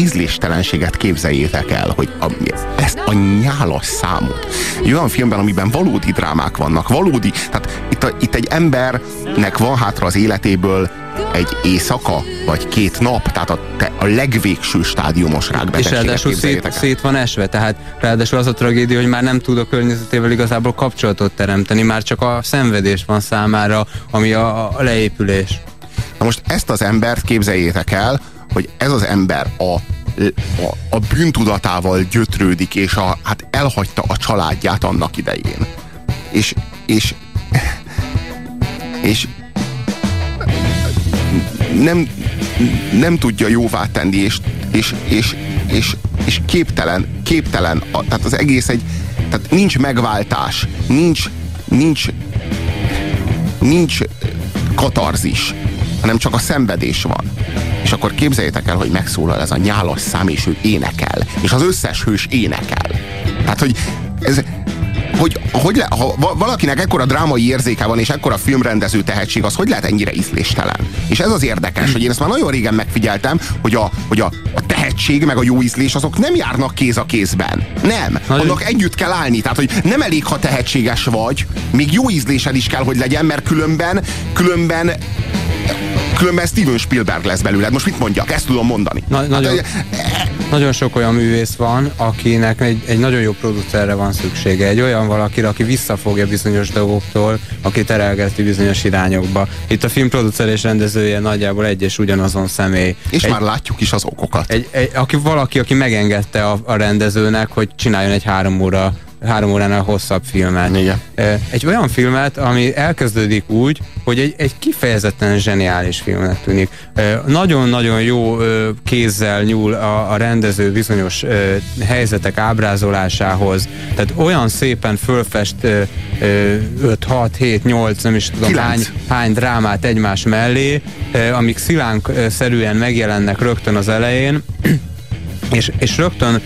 B: ízléstelenséget képzeljétek el, hogy a, ezt a nyálas számot. Egy olyan filmben, amiben valódi drámák vannak, valódi, tehát itt, a, itt egy embernek van hátra az életéből egy éjszaka, vagy két nap, tehát a, te, a legvégső stádiumos rákbetegséget
C: És ráadásul szét, szét van esve, tehát ráadásul az a tragédia, hogy már nem tud a környezetével igazából kapcsolatot teremteni, már csak a szenvedés van számára, ami a, a leépülés.
B: Na most ezt az embert képzeljétek el, hogy ez az ember a, a, a bűntudatával gyötrődik, és a, hát elhagyta a családját annak idején. És, és, és nem, nem tudja jóvá tenni, és, és, és, és, és képtelen, képtelen, tehát az egész egy, tehát nincs megváltás, nincs, nincs, nincs katarzis, hanem csak a szenvedés van. És akkor képzeljétek el, hogy megszólal ez a nyálas szám, és ő énekel. És az összes hős énekel. Tehát, hogy ez, hogy, hogy le, ha valakinek ekkora drámai érzéke van, és ekkora filmrendező tehetség, az hogy lehet ennyire ízléstelen? És ez az érdekes, hogy én ezt már nagyon régen megfigyeltem, hogy a, hogy a, a tehetség meg a jó ízlés azok nem járnak kéz a kézben. Nem. Nagyon... Annak együtt kell állni. Tehát, hogy nem elég, ha tehetséges vagy, még jó ízlésed is kell, hogy legyen, mert különben, különben különben Steven Spielberg lesz belőled. Most mit mondjak? Ezt tudom mondani.
C: Na, nagyon, hát, nagyon sok olyan művész van, akinek egy, egy nagyon jó producerre van szüksége. Egy olyan valakire, aki visszafogja bizonyos dolgoktól, aki terelgeti bizonyos irányokba. Itt a filmproducer és rendezője nagyjából egy és ugyanazon személy.
B: És
C: egy,
B: már látjuk is az okokat.
C: Egy, egy, aki, valaki, aki megengedte a, a rendezőnek, hogy csináljon egy három óra három óránál hosszabb filmet.
B: Igen.
C: Egy olyan filmet, ami elkezdődik úgy, hogy egy, egy kifejezetten zseniális filmnek tűnik. Nagyon-nagyon jó kézzel nyúl a, a rendező bizonyos helyzetek ábrázolásához. Tehát olyan szépen fölfest 5, 6, 7, 8, nem is tudom hány, hány drámát egymás mellé, amik szilánk-szerűen megjelennek rögtön az elején, és, és rögtön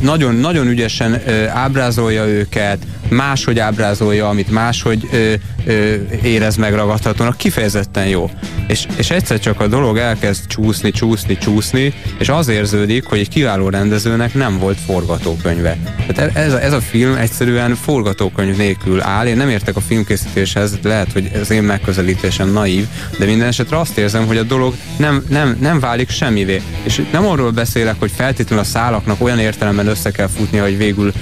C: nagyon-nagyon ügyesen ábrázolja őket, máshogy ábrázolja, amit máshogy ö, ö, érez megragadhatónak, kifejezetten jó. És, és egyszer csak a dolog elkezd csúszni, csúszni, csúszni, és az érződik, hogy egy kiváló rendezőnek nem volt forgatókönyve. Tehát ez a, ez a film egyszerűen forgatókönyv nélkül áll. Én nem értek a filmkészítéshez, lehet, hogy ez én megközelítésem naív, de minden esetre azt érzem, hogy a dolog nem, nem, nem válik semmivé. És nem arról beszélek, hogy feltétlenül a szálaknak olyan értelemben össze kell futni, hogy végül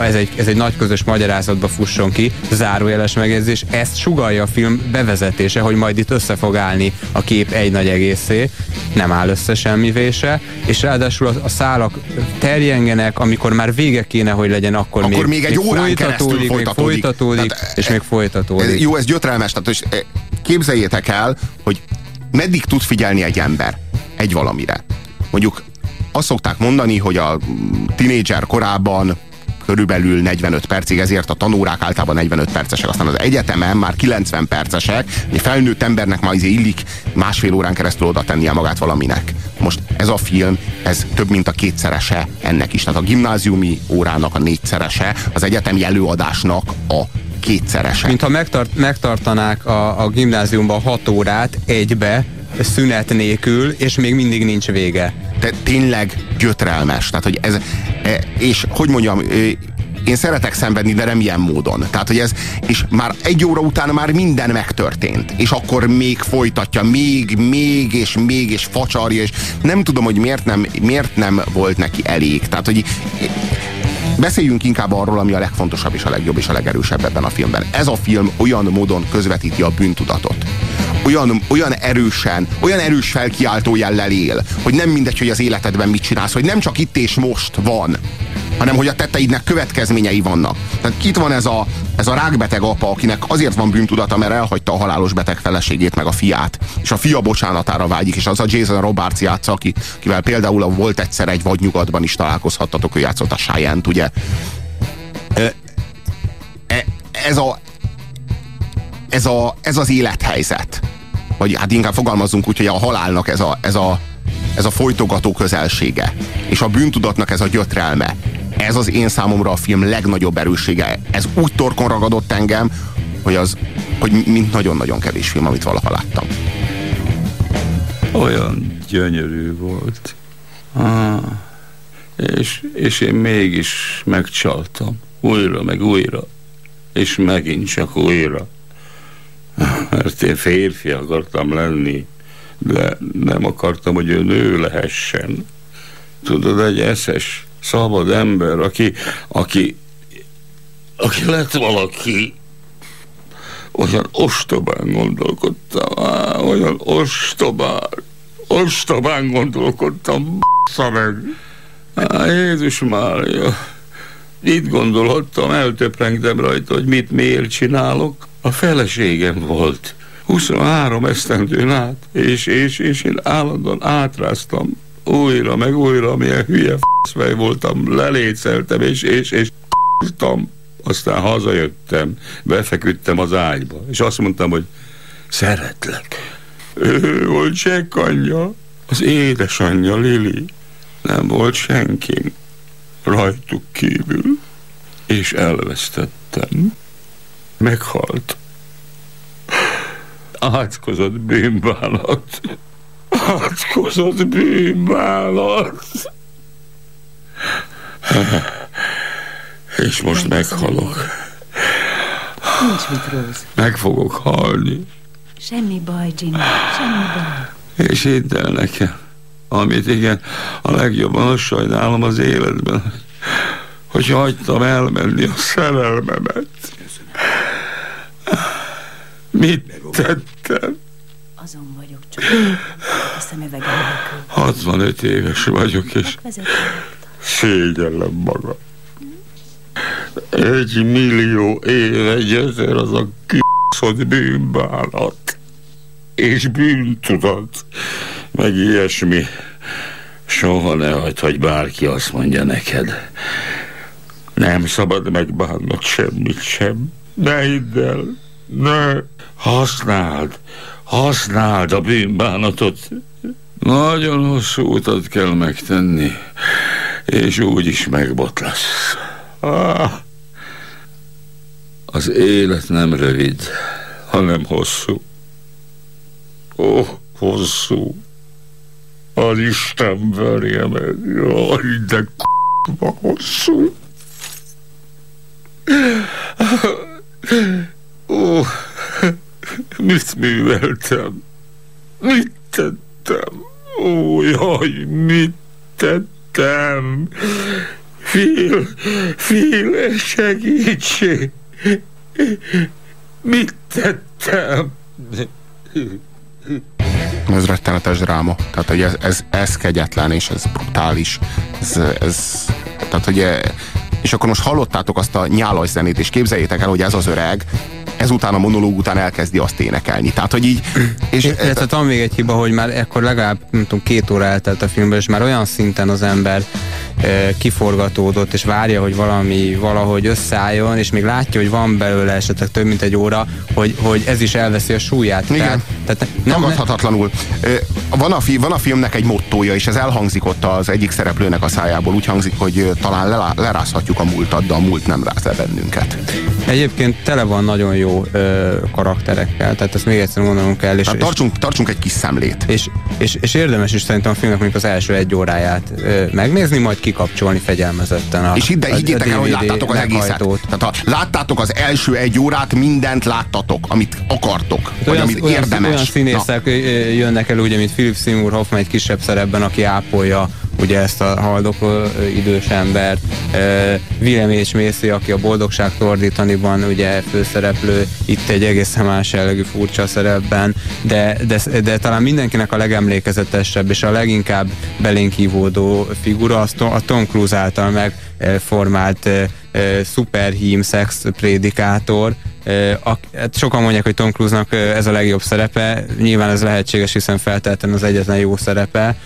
C: ez egy, ez egy nagy közös magyarázatba fusson ki, zárójeles megjegyzés, ezt sugalja a film bevezetése, hogy majd itt össze fog állni a kép egy nagy egészé, nem áll össze semmivé se, és ráadásul a, a szálak terjengenek, amikor már vége kéne, hogy legyen, akkor,
B: akkor
C: még,
B: még egy
C: még
B: órán
C: folytatódik,
B: folytatódik,
C: még folytatódik,
B: tehát,
C: és még folytatódik.
B: Jó, ez gyötrelmes, tehát és képzeljétek el, hogy meddig tud figyelni egy ember egy valamire. Mondjuk azt szokták mondani, hogy a tinédzser korában körülbelül 45 percig, ezért a tanórák általában 45 percesek, aztán az egyetemen már 90 percesek, egy felnőtt embernek már izé illik másfél órán keresztül oda tennie magát valaminek. Most ez a film, ez több mint a kétszerese ennek is. Tehát a gimnáziumi órának a négyszerese, az egyetemi előadásnak a kétszerese.
C: Mintha megtart, megtartanák a, a gimnáziumban 6 órát egybe, szünet nélkül, és még mindig nincs vége.
B: Te, tényleg gyötrelmes. Tehát, hogy ez, e, és hogy mondjam, én szeretek szenvedni, de nem ilyen módon. Tehát, hogy ez, és már egy óra után már minden megtörtént, és akkor még folytatja, még, még, és még, és facsarja, és nem tudom, hogy miért nem, miért nem volt neki elég. Tehát, hogy Beszéljünk inkább arról, ami a legfontosabb és a legjobb és a legerősebb ebben a filmben. Ez a film olyan módon közvetíti a bűntudatot. Olyan, olyan erősen, olyan erős felkiáltó jellel él, hogy nem mindegy, hogy az életedben mit csinálsz, hogy nem csak itt és most van, hanem hogy a tetteidnek következményei vannak. Tehát itt van ez a, ez a rákbeteg apa, akinek azért van bűntudata, mert elhagyta a halálos beteg feleségét, meg a fiát, és a fia bocsánatára vágyik, és az a Jason Robards játsza, aki, akivel például a volt egyszer egy vagy nyugatban is találkozhattatok, ő játszott a Sájent, ugye? Ez a, ez, a, ez az élethelyzet, vagy hát inkább fogalmazunk úgy, hogy a halálnak ez a, ez a, ez a folytogató közelsége, és a bűntudatnak ez a gyötrelme, ez az én számomra a film legnagyobb erőssége. Ez úgy torkon ragadott engem, hogy az, hogy mint nagyon-nagyon kevés film, amit valaha láttam.
K: Olyan gyönyörű volt. Ah, és, és én mégis megcsaltam. Újra, meg újra. És megint csak újra. Mert én férfi akartam lenni, de nem akartam, hogy ő nő lehessen. Tudod, egy eszes, szabad ember, aki, aki, aki lett valaki, olyan ostobán gondolkodtam, á, olyan ostobán, ostobán gondolkodtam, b***a meg. Á, Jézus Mária, itt gondolhattam, eltöprengtem rajta, hogy mit miért csinálok. A feleségem volt. 23 esztendőn át, és, és, és én állandóan átráztam újra, meg újra, milyen hülye f***fej voltam, leléceltem, és, és, és f***tam. Aztán hazajöttem, befeküdtem az ágyba, és azt mondtam, hogy szeretlek. Ő volt Jack anyja, az édesanyja Lili. Nem volt senki rajtuk kívül, és elvesztettem. Meghalt. Átkozott bűnbánat. Átkozott bűnbánat. És most meghalok.
L: Nincs mit, Rose.
K: Meg fogok halni.
L: Semmi baj, Ginny, semmi baj.
K: És hidd el nekem, amit igen, a legjobban azt sajnálom az életben, hogy hagytam elmenni a szerelmemet. Mit tettem?
L: Azon vagyok csak. A szemüvegem nélkül.
K: 65 éves vagyok, és szégyellem magam. Egy millió éve gyözer az a kibaszott bűnbánat. És bűntudat. Meg ilyesmi. Soha ne hagyd, hogy bárki azt mondja neked. Nem szabad megbánnod semmit sem. Ne hidd el. Ne. Használd. Használd a bűnbánatot. Nagyon hosszú utat kell megtenni, és úgy is megbotlasz. Ah, az élet nem rövid, hanem hosszú. Ó, hosszú. Az Isten verje meg. Jaj, de k***ba hosszú. Ó, mit műveltem? Mit tettem? Ó, jaj, mit tettem? Fél, fél, segítség! Mit tettem?
B: Ez rettenetes dráma. Tehát, hogy ez, ez, ez kegyetlen, és ez brutális. Ez, ez, tehát, hogy és akkor most hallottátok azt a nyálaj zenét, és képzeljétek el, hogy ez az öreg, ezután a monológ után elkezdi azt énekelni. Tehát, hogy így... És,
C: Illetve van még egy hiba, hogy már ekkor legalább nem tudom, két óra eltelt a filmben, és már olyan szinten az ember e, kiforgatódott, és várja, hogy valami valahogy összeálljon, és még látja, hogy van belőle esetleg több mint egy óra, hogy, hogy ez is elveszi a súlyát.
B: Igen.
C: Tehát, tehát nem,
B: Tagadhatatlanul. Ö, Van a, fi, van a filmnek egy mottója, és ez elhangzik ott az egyik szereplőnek a szájából. Úgy hangzik, hogy ö, talán lerázhatjuk a múltat, de a múlt nem ráz le bennünket.
C: Egyébként tele van nagyon jó ö, karakterekkel, tehát ezt még egyszer mondanom kell. És,
B: Tehát tartsunk, tartsunk egy kis szemlét.
C: És, és, és érdemes is szerintem a filmnek mondjuk az első egy óráját ö, megnézni, majd kikapcsolni fegyelmezetten a
B: És
C: a-
B: higgyétek el, hogy láttátok az egészet. Tehát ha láttátok az első egy órát, mindent láttatok, amit akartok, vagy
C: olyan,
B: amit
C: olyan,
B: érdemes.
C: olyan színészek ö, jönnek el, ugye, mint Philip Seymour Hoffman egy kisebb szerepben, aki ápolja ugye ezt a haldokló idős embert. William H. Macy, aki a Boldogság tordítaniban ugye főszereplő, itt egy egészen más jellegű furcsa szerepben, de, de, de talán mindenkinek a legemlékezetesebb és a leginkább belénkívódó figura az a Tom Cruise által megformált szuperhím szex prédikátor, a, hát sokan mondják, hogy Tom Cruise-nak ez a legjobb szerepe, nyilván ez lehetséges, hiszen feltétlenül az egyetlen jó szerepe,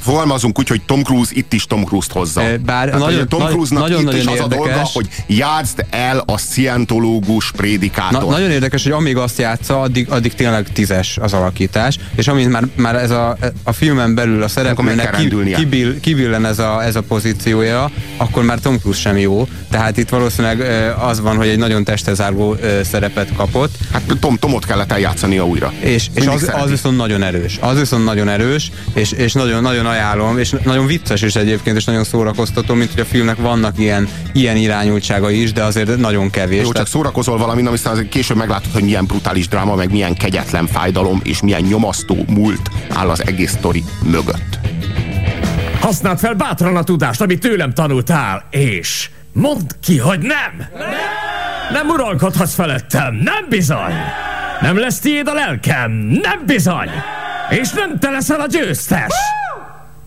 B: Fogalmazunk úgy, hogy Tom Cruise itt is Tom Cruise-t hozza.
C: Bár
B: Tehát,
C: nagyon,
B: Tom Cruise-nak
C: nagyon,
B: itt
C: nagyon
B: is az a dolga,
C: érdekes.
B: hogy játszd el a szientológus prédikátort.
C: Na, nagyon érdekes, hogy amíg azt játsza, addig, addig tényleg tízes az alakítás, és amint már, már ez a, a filmen belül a szereplőnek ki, kibill, kibillen ez a, ez a pozíciója, akkor már Tom Cruise sem jó. Tehát itt valószínűleg az van, hogy egy nagyon testezárgó szerepet kapott.
B: Hát Tom, Tomot kellett eljátszania újra.
C: És, és az, az viszont nagyon erős. Az viszont nagyon erős, és, és nagyon, nagyon ajánlom, és nagyon vicces is egyébként, és nagyon szórakoztató, mint hogy a filmnek vannak ilyen, ilyen irányultságai is, de azért nagyon kevés.
B: Jó, csak szórakozol valamin, aztán azért később meglátod, hogy milyen brutális dráma, meg milyen kegyetlen fájdalom, és milyen nyomasztó múlt áll az egész sztori mögött.
M: Használd fel bátran a tudást, amit tőlem tanultál, és mondd ki, hogy nem! Nem, nem uralkodhatsz felettem, nem bizony! Nem lesz tiéd a lelkem, nem bizony! És nem te leszel a győztes!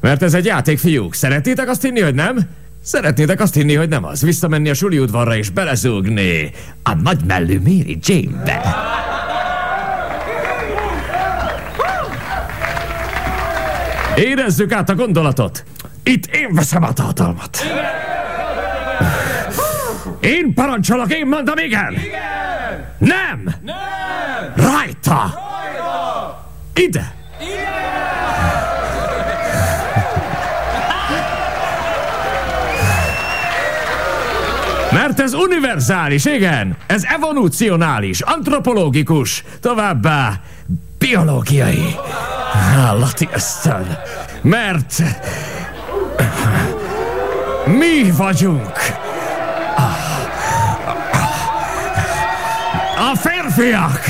M: Mert ez egy játék, fiúk. Szeretnétek azt hinni, hogy nem? Szeretnétek azt hinni, hogy nem az. Visszamenni a suli udvarra és belezúgni a nagy mellű Mary Jane-be. Érezzük át a gondolatot. Itt én veszem át a hatalmat. Én parancsolok, én mondom igen. igen. Nem. Nem. Rajta. Rajta. Ide. Mert ez univerzális, igen. Ez evolúcionális, antropológikus, továbbá biológiai. Állati ösztön. Mert mi vagyunk a férfiak.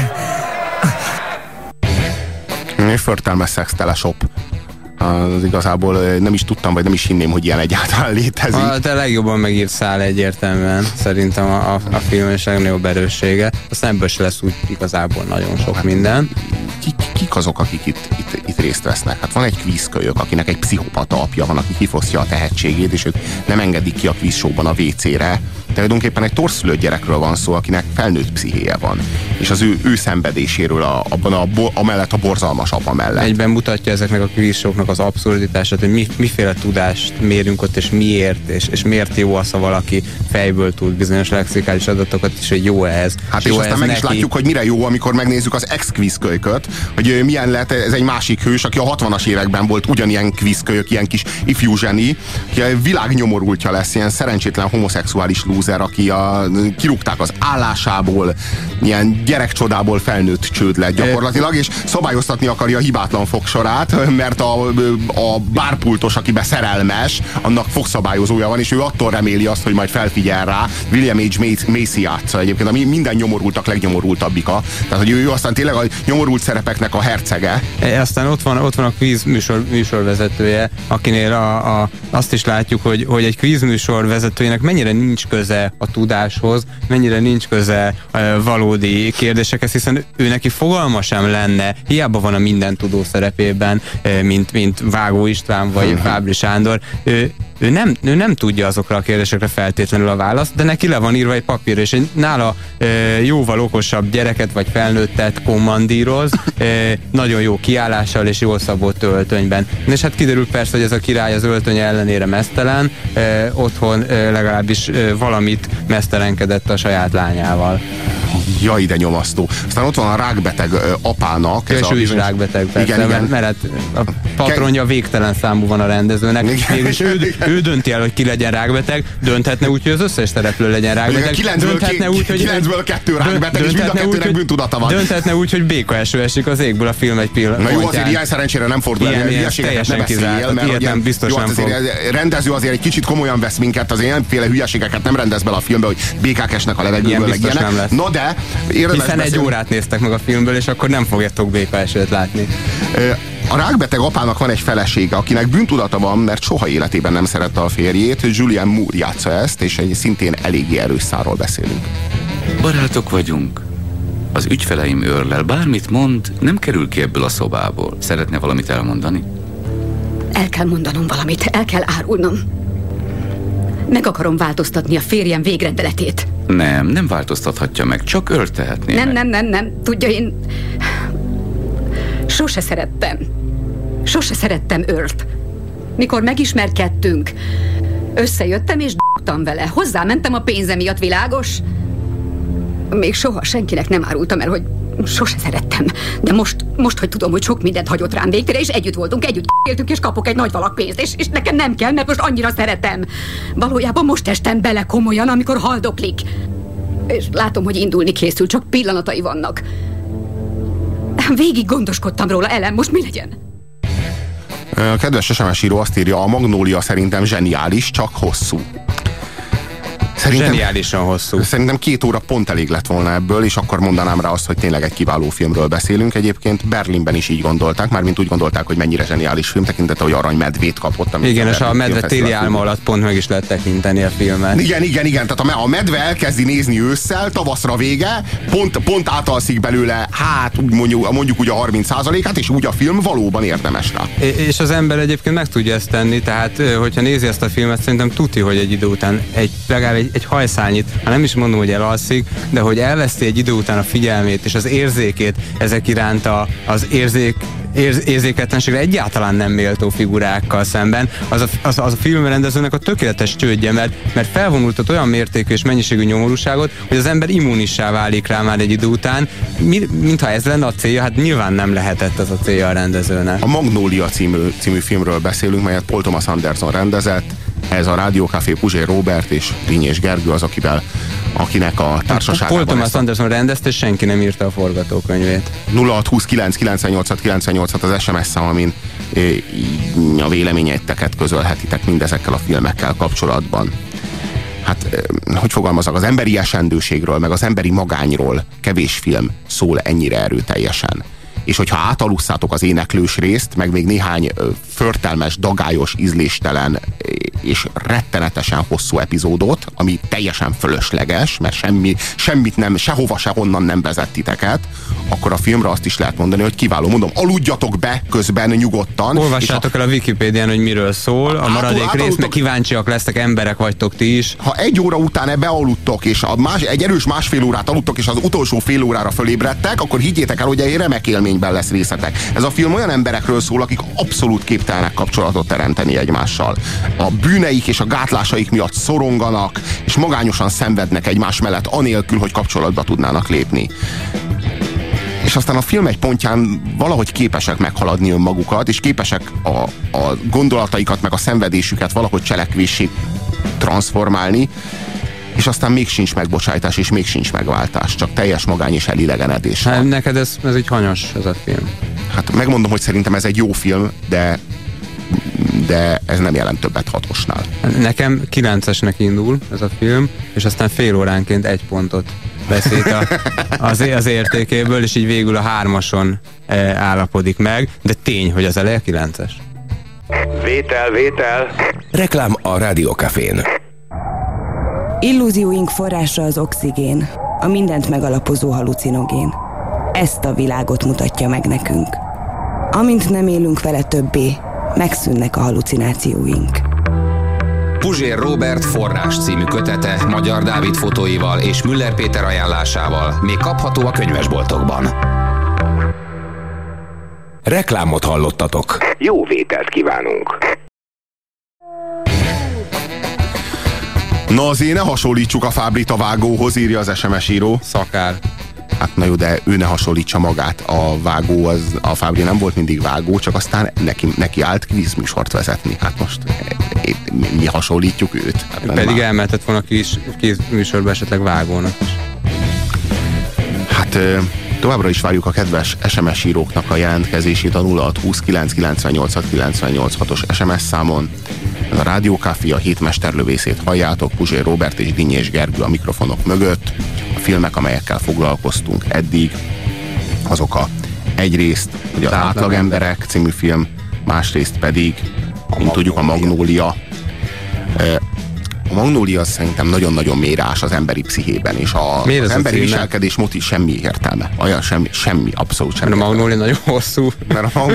B: Egy förtelmes szextelesop. Az igazából nem is tudtam, vagy nem is hinném, hogy ilyen egyáltalán létezik.
C: A, te legjobban megírt szál egyértelműen, szerintem a, a, a film és legnagyobb erőssége. Aztán ebből se lesz úgy igazából nagyon sok minden.
B: Kik, kik azok, akik itt, itt, itt részt vesznek? Hát van egy kvízkölyök, akinek egy pszichopata apja van, aki kifosztja a tehetségét, és ők nem engedik ki a kvízsóban a WC-re. Tulajdonképpen egy torszülött gyerekről van szó, akinek felnőtt pszichéje van. És az ő, ő szenvedéséről a, abban a, bo, amellett a borzalmas apa mellett.
C: Egyben mutatja ezeknek a kvízsoknak az abszurditását, hogy mi, miféle tudást mérünk ott, és miért, és, és miért jó az, ha valaki fejből tud bizonyos lexikális adatokat, és hogy jó ez.
B: Hát
C: jó
B: és aztán meg
C: neki.
B: is látjuk, hogy mire jó, amikor megnézzük az ex kölyköt, hogy milyen lehet, ez egy másik hős, aki a 60-as években volt ugyanilyen kvízkölyök, ilyen kis ifjú zseni, aki a világnyomorultja lesz, ilyen szerencsétlen homoszexuális lúzer, aki a, kirúgták az állásából, ilyen gyerekcsodából felnőtt csőd lett gyakorlatilag, és szabályoztatni akarja a hibátlan fogsorát, mert a, a bárpultos, akibe szerelmes, annak fogszabályozója van, és ő attól reméli azt, hogy majd felfigyel rá. William H. Macy játsza egyébként, ami minden nyomorultak legnyomorultabbika. Tehát, hogy ő, aztán tényleg a nyomorult szerepeknek a hercege.
C: E, Aztán ott van, ott van a kvíz műsor, műsorvezetője, akinél a, a, azt is látjuk, hogy, hogy egy kvíz műsor vezetőjének mennyire nincs köze a tudáshoz, mennyire nincs köze e, valódi kérdésekhez, hiszen ő neki fogalma sem lenne, hiába van a minden tudó szerepében, e, mint, mint Vágó István vagy Fábri Sándor, ő, ő nem, ő nem tudja azokra a kérdésekre feltétlenül a választ, de neki le van írva egy papír, és egy nála e, jóval okosabb gyereket vagy felnőttet kommandíroz, e, nagyon jó kiállással és jól szabott öltönyben. És hát kiderül persze, hogy ez a király az öltöny ellenére mesztelen, e, otthon e, legalábbis e, valamit mesztelenkedett a saját lányával.
B: Ja, ide nyomasztó. Aztán ott van a rákbeteg ö, apának.
C: És
B: a
C: ő is rákbeteg, persze,
B: Igen, igen.
C: Mert, mert hát a patronja végtelen számú van a rendezőnek. Mégis ő, ő dönti el, hogy ki legyen rákbeteg, dönthetne úgy, hogy az összes szereplő legyen rákbeteg. Dönthetne úgy, hogy
B: kilencből kettő rákbeteg, és mind a kettőnek bűntudata van.
C: Dönthetne úgy, hogy béka eső esik az égből a film egy pillanat.
B: Na jó, azért ilyen szerencsére nem fordul
C: Ilyen- ilyen teljesen kizárt,
B: mert
C: nem biztos
B: jó, hát
C: nem
B: azért
C: fog.
B: rendező azért egy kicsit komolyan vesz minket, azért ilyenféle hülyeségeket nem rendez bele a filmbe, hogy békák esnek a
C: Ilyen
B: levegőből, meg ilyenek. No de, érdemes
C: Hiszen egy órát néztek meg a filmből, és akkor nem fogjátok béka esőt látni.
B: A rákbeteg apának van egy felesége, akinek bűntudata van, mert soha életében nem szerette a férjét. Julian Moore játsza ezt, és egy szintén eléggé erős szárról beszélünk.
N: Barátok vagyunk. Az ügyfeleim őrlel bármit mond, nem kerül ki ebből a szobából. Szeretne valamit elmondani?
L: El kell mondanom valamit, el kell árulnom. Meg akarom változtatni a férjem végrendeletét.
N: Nem, nem változtathatja meg, csak öltehetné
L: Nem,
N: meg.
L: nem, nem, nem. Tudja, én... Sose szerettem. Sose szerettem őrt. Mikor megismerkedtünk, összejöttem és d***tam vele. Hozzámentem a pénze miatt, világos? Még soha senkinek nem árultam el, hogy sose szerettem. De most, most, hogy tudom, hogy sok mindent hagyott rám végtére, és együtt voltunk, együtt éltünk, és kapok egy nagy valak pénzt, és, és nekem nem kell, mert most annyira szeretem. Valójában most estem bele komolyan, amikor haldoklik. És látom, hogy indulni készül, csak pillanatai vannak. Végig gondoskodtam róla, Ellen, most mi legyen?
B: A kedves SMS író azt írja, a Magnólia szerintem zseniális, csak hosszú.
C: Szerintem, Zseniálisan hosszú.
B: Szerintem két óra pont elég lett volna ebből, és akkor mondanám rá azt, hogy tényleg egy kiváló filmről beszélünk. Egyébként Berlinben is így gondolták, már mint úgy gondolták, hogy mennyire zseniális film, tekintete, hogy arany medvét kapott.
C: Igen, és a medve téli álma alatt pont meg is lehet tekinteni a filmet.
B: Igen, igen, igen. Tehát a, a medve elkezdi nézni ősszel, tavaszra vége, pont, pont átalszik belőle, hát úgy mondjuk, mondjuk úgy a 30%-át, és úgy a film valóban érdemes rá.
C: És az ember egyébként meg tudja ezt tenni, tehát hogyha nézi ezt a filmet, szerintem tuti, hogy egy idő után egy, legalább egy, egy hajszányit, hát nem is mondom, hogy elalszik, de hogy elveszti egy idő után a figyelmét és az érzékét ezek iránt a, az érzék, érz, érzéketlenségre egyáltalán nem méltó figurákkal szemben, az a, az, az a filmrendezőnek a tökéletes csődje, mert, mert felvonultat olyan mértékű és mennyiségű nyomorúságot, hogy az ember immunissá válik rá már egy idő után, mi, mintha ez lenne a célja, hát nyilván nem lehetett ez a célja a rendezőnek.
B: A Magnólia című, című filmről beszélünk, melyet Paul Thomas Anderson rendezett, ez a Rádiókafé Puzsé Robert és Rinyés Gergő az, akivel, akinek a társaságában...
C: Paul Thomas Anderson rendezte, senki nem írta a forgatókönyvét.
B: 0629 98 98 az SMS szám, amin a véleményeiteket közölhetitek mindezekkel a filmekkel kapcsolatban hát hogy fogalmazok, az emberi esendőségről, meg az emberi magányról kevés film szól ennyire erőteljesen és hogyha átalusszátok az éneklős részt, meg még néhány förtelmes, dagályos, ízléstelen és rettenetesen hosszú epizódot, ami teljesen fölösleges, mert semmi, semmit nem, sehova, sehonnan nem vezet titeket, akkor a filmre azt is lehet mondani, hogy kiváló. Mondom, aludjatok be közben nyugodtan.
C: Olvassátok el a Wikipédián, hogy miről szól, a maradék átul, rész, meg kíváncsiak lesztek, emberek vagytok ti is.
B: Ha egy óra után ebbe aludtok, és a más, egy erős másfél órát aludtok, és az utolsó fél órára fölébredtek, akkor higgyétek el, hogy egy remek élményben lesz részletek. Ez a film olyan emberekről szól, akik abszolút képtelenek kapcsolatot teremteni egymással. A bűneik és a gátlásaik miatt szoronganak, és magányosan szenvednek egymás mellett, anélkül, hogy kapcsolatba tudnának lépni és aztán a film egy pontján valahogy képesek meghaladni önmagukat, és képesek a, a gondolataikat, meg a szenvedésüket valahogy cselekvésé transformálni, és aztán még sincs megbocsájtás, és még sincs megváltás, csak teljes magány és elidegenedés.
C: Hát, neked ez, ez egy hanyas, ez a film.
B: Hát megmondom, hogy szerintem ez egy jó film, de de ez nem jelent többet hatosnál.
C: Nekem kilencesnek indul ez a film, és aztán fél óránként egy pontot beszélt a, az, az értékéből, és így végül a hármason e, állapodik meg, de tény, hogy az eleje kilences.
A: Vétel, vétel. Reklám a Rádiókafén.
G: Illúzióink forrása az oxigén, a mindent megalapozó halucinogén. Ezt a világot mutatja meg nekünk. Amint nem élünk vele többé, megszűnnek a halucinációink.
A: Puzsér Robert forrás című kötete Magyar Dávid fotóival és Müller Péter ajánlásával még kapható a könyvesboltokban. Reklámot hallottatok. Jó vételt kívánunk!
B: Na azért ne hasonlítsuk a Fábrit a vágóhoz, írja az SMS író.
C: Szakár.
B: Hát na jó, de ő ne hasonlítsa magát. A vágó, az, a Fábri nem volt mindig vágó, csak aztán neki, neki állt kvízműsort vezetni. Hát most mi, mi hasonlítjuk őt. Hát
C: Pedig már... elmehetett volna kis, kis műsorba esetleg vágónak is.
B: Hát továbbra is várjuk a kedves SMS íróknak a jelentkezését a 0620 os SMS számon. Ez a Rádiókáfi, a hétmesterlövészét halljátok, Puzsér Robert és Dinyés Gergő a mikrofonok mögött. A filmek, amelyekkel foglalkoztunk eddig, azok a egyrészt, hogy az Átlag emberek. Című film, másrészt pedig, mint tudjuk, a Magnólia a magnólia szerintem nagyon-nagyon mérás az emberi pszihében, és a, Miért az emberi viselkedés moti semmi értelme. Olyan semmi, semmi, abszolút semmi.
C: Mert a magnólia nagyon hosszú.
B: Mert a,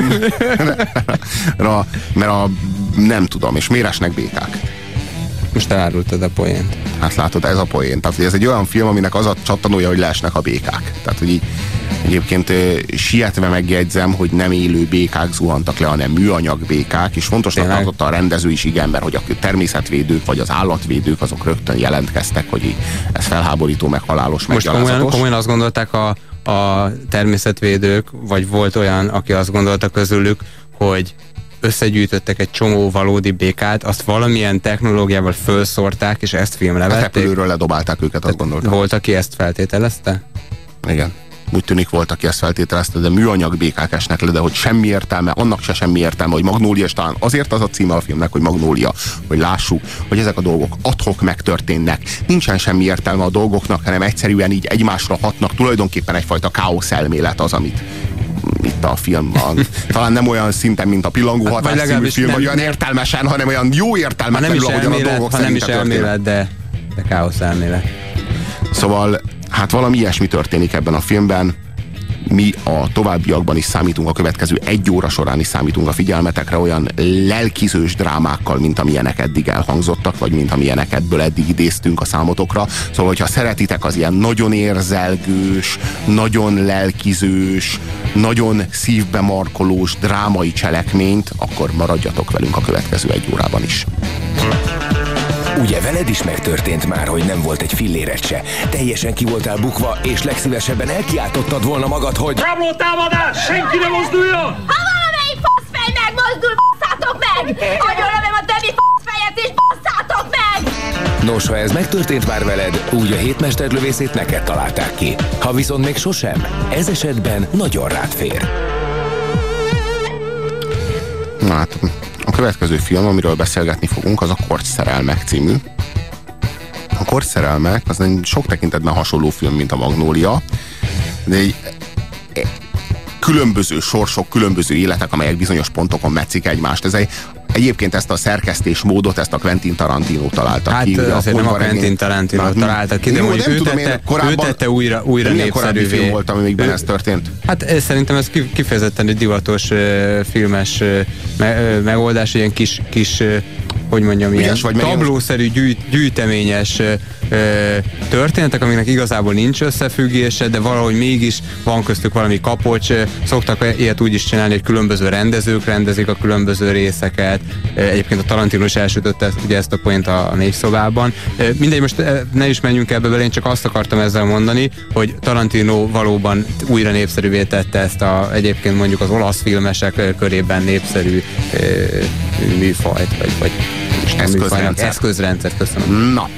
B: mert a, mert a nem tudom, és mérásnek békák.
C: Most elárultad a poént.
B: Hát látod, ez a poén. Tehát, hogy ez egy olyan film, aminek az a csattanója, hogy leesnek a békák. Tehát, hogy így Egyébként sietve megjegyzem, hogy nem élő békák zuhantak le, hanem műanyag békák, és fontosnak
C: Tényleg?
B: tartotta a rendező is, igen, mert hogy a természetvédők vagy az állatvédők azok rögtön jelentkeztek, hogy ez felháborító, meg halálos, meg
C: Most komolyan, komolyan azt gondolták a, a természetvédők, vagy volt olyan, aki azt gondolta közülük, hogy összegyűjtöttek egy csomó valódi békát, azt valamilyen technológiával felszórták, és ezt filmre vették.
B: repülőről ledobálták őket, azt gondoltam.
C: Volt, aki ezt feltételezte?
B: Igen. Úgy tűnik volt, aki ezt feltételezte, de műanyag békák esnek le, de hogy semmi értelme, annak se semmi értelme, hogy Magnólia, és talán azért az a címe a filmnek, hogy Magnólia, hogy lássuk, hogy ezek a dolgok adhok megtörténnek. Nincsen semmi értelme a dolgoknak, hanem egyszerűen így egymásra hatnak, tulajdonképpen egyfajta káosz elmélet az, amit itt a film van. Talán nem olyan szinten, mint a Pillangó
C: Hát,
B: hatás című film,
C: nem-
B: vagy olyan értelmesen, hanem olyan jó
C: Ha nem is
B: ahogyan a
C: elmélet,
B: dolgok
C: ha nem is elmélet, de, de káosz elmélet.
B: Szóval hát valami ilyesmi történik ebben a filmben. Mi a továbbiakban is számítunk, a következő egy óra során is számítunk a figyelmetekre olyan lelkizős drámákkal, mint amilyenek eddig elhangzottak, vagy mint amilyenek ebből eddig idéztünk a számotokra. Szóval, hogyha szeretitek az ilyen nagyon érzelgős, nagyon lelkizős, nagyon szívbe markolós drámai cselekményt, akkor maradjatok velünk a következő egy órában is.
A: Ugye veled is megtörtént már, hogy nem volt egy filléret se. Teljesen ki voltál bukva, és legszívesebben elkiáltottad volna magad, hogy...
M: Rabló támadás! Senki ne mozduljon!
O: Ha valamelyik faszfej megmozdul, basszátok meg! Agyonlövöm a többi faszfejet és basszátok meg!
A: Nos, ha ez megtörtént már veled, úgy a hétmesterlövészét neked találták ki. Ha viszont még sosem, ez esetben nagyon rád fér.
B: Na hát, következő film, amiről beszélgetni fogunk, az a Korcs szerelmek című. A Korcs szerelmek az egy sok tekintetben hasonló film, mint a Magnólia, de egy e- különböző sorsok, különböző életek, amelyek bizonyos pontokon metszik egymást. Ez egy, egyébként ezt a szerkesztés módot, ezt a Quentin Tarantino találta
C: Hát
B: ki. ugye
C: azért nem a Quentin Tarantino
B: Na,
C: találta ki, de
B: jó,
C: mondjuk
B: nem
C: ő
B: tudom,
C: tette,
B: én korábban,
C: ő tette újra, újra népszerűvé.
B: film volt, amelyikben
C: Ő-
B: ez történt?
C: Hát szerintem ez ki- kifejezetten egy divatos filmes me, megoldás, ilyen kis, kis hogy mondjam, ilyen
B: Ügyes vagy, mert én-
C: tablószerű gyűjt, gyűjteményes történetek, aminek igazából nincs összefüggése, de valahogy mégis van köztük valami kapocs. Szoktak ilyet úgy is csinálni, hogy különböző rendezők rendezik a különböző részeket. Egyébként a Tarantino is elsütötte ugye ezt a point a, a négy szobában. Mindegy, most ne is menjünk ebbe bele, én csak azt akartam ezzel mondani, hogy Tarantino valóban újra népszerűvé tette ezt a egyébként mondjuk az olasz filmesek körében népszerű műfajt, vagy, vagy
B: Eszközrendszer.
C: eszközrendszer, köszönöm.
B: Na,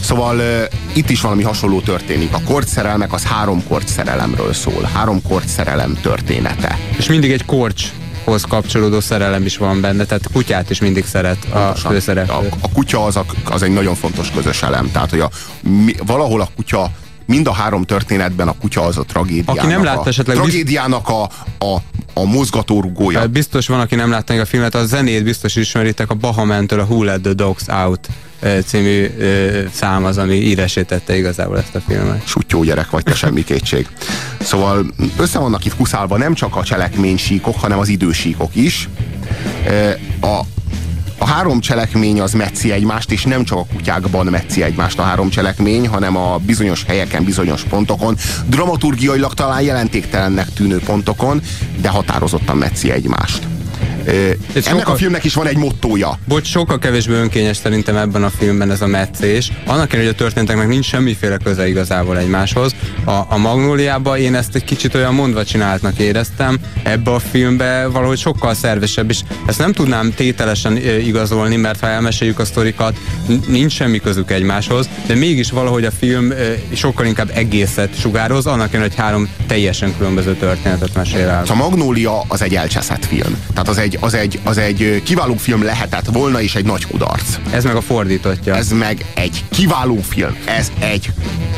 B: szóval uh, itt is valami hasonló történik. A korcs szerelmek az három korcs szerelemről szól. Három korcs szerelem története.
C: És mindig egy korcshoz kapcsolódó szerelem is van benne, tehát kutyát is mindig szeret a
B: Pontosan.
C: főszereplő.
B: A, a kutya az, a, az egy nagyon fontos közös elem. Tehát, hogy a, mi, valahol a kutya mind a három történetben a kutya az a tragédiának.
C: Aki nem látta
B: a,
C: esetleg-
B: Tragédiának a, a, a mozgatórugója.
C: Hát Biztos van, aki nem látta a filmet, a zenét biztos ismeritek, a Bahamentől a Who Let the Dogs Out című ö, szám az, ami íresítette igazából ezt a filmet.
B: Sutyó gyerek vagy, te semmi kétség. Szóval össze vannak itt kuszálva nem csak a cselekménysíkok, hanem az idősíkok is. A, a három cselekmény az metszi egymást, és nem csak a kutyákban metszi egymást a három cselekmény, hanem a bizonyos helyeken, bizonyos pontokon, dramaturgiailag talán jelentéktelennek tűnő pontokon, de határozottan metszi egymást. E, Ennek
C: sokkal-
B: a filmnek is van egy mottója.
C: Bocs, sokkal kevésbé önkényes szerintem ebben a filmben ez a meccés. Annak ellenére, hogy a történeteknek nincs semmiféle köze igazából egymáshoz. A, a Magnóliában én ezt egy kicsit olyan mondva csináltnak éreztem, ebbe a filmbe valahogy sokkal szervesebb, és ezt nem tudnám tételesen igazolni, mert ha elmeséljük a sztorikat, nincs semmi közük egymáshoz, de mégis valahogy a film sokkal inkább egészet sugároz, annak ellenére, hogy három teljesen különböző történetet mesél el.
B: A Magnólia az egy elcseszett film. Tehát az egy, az, egy, az egy kiváló film lehetett volna, és egy nagy kudarc.
C: Ez meg a fordítottja.
B: Ez meg egy kiváló film. Ez egy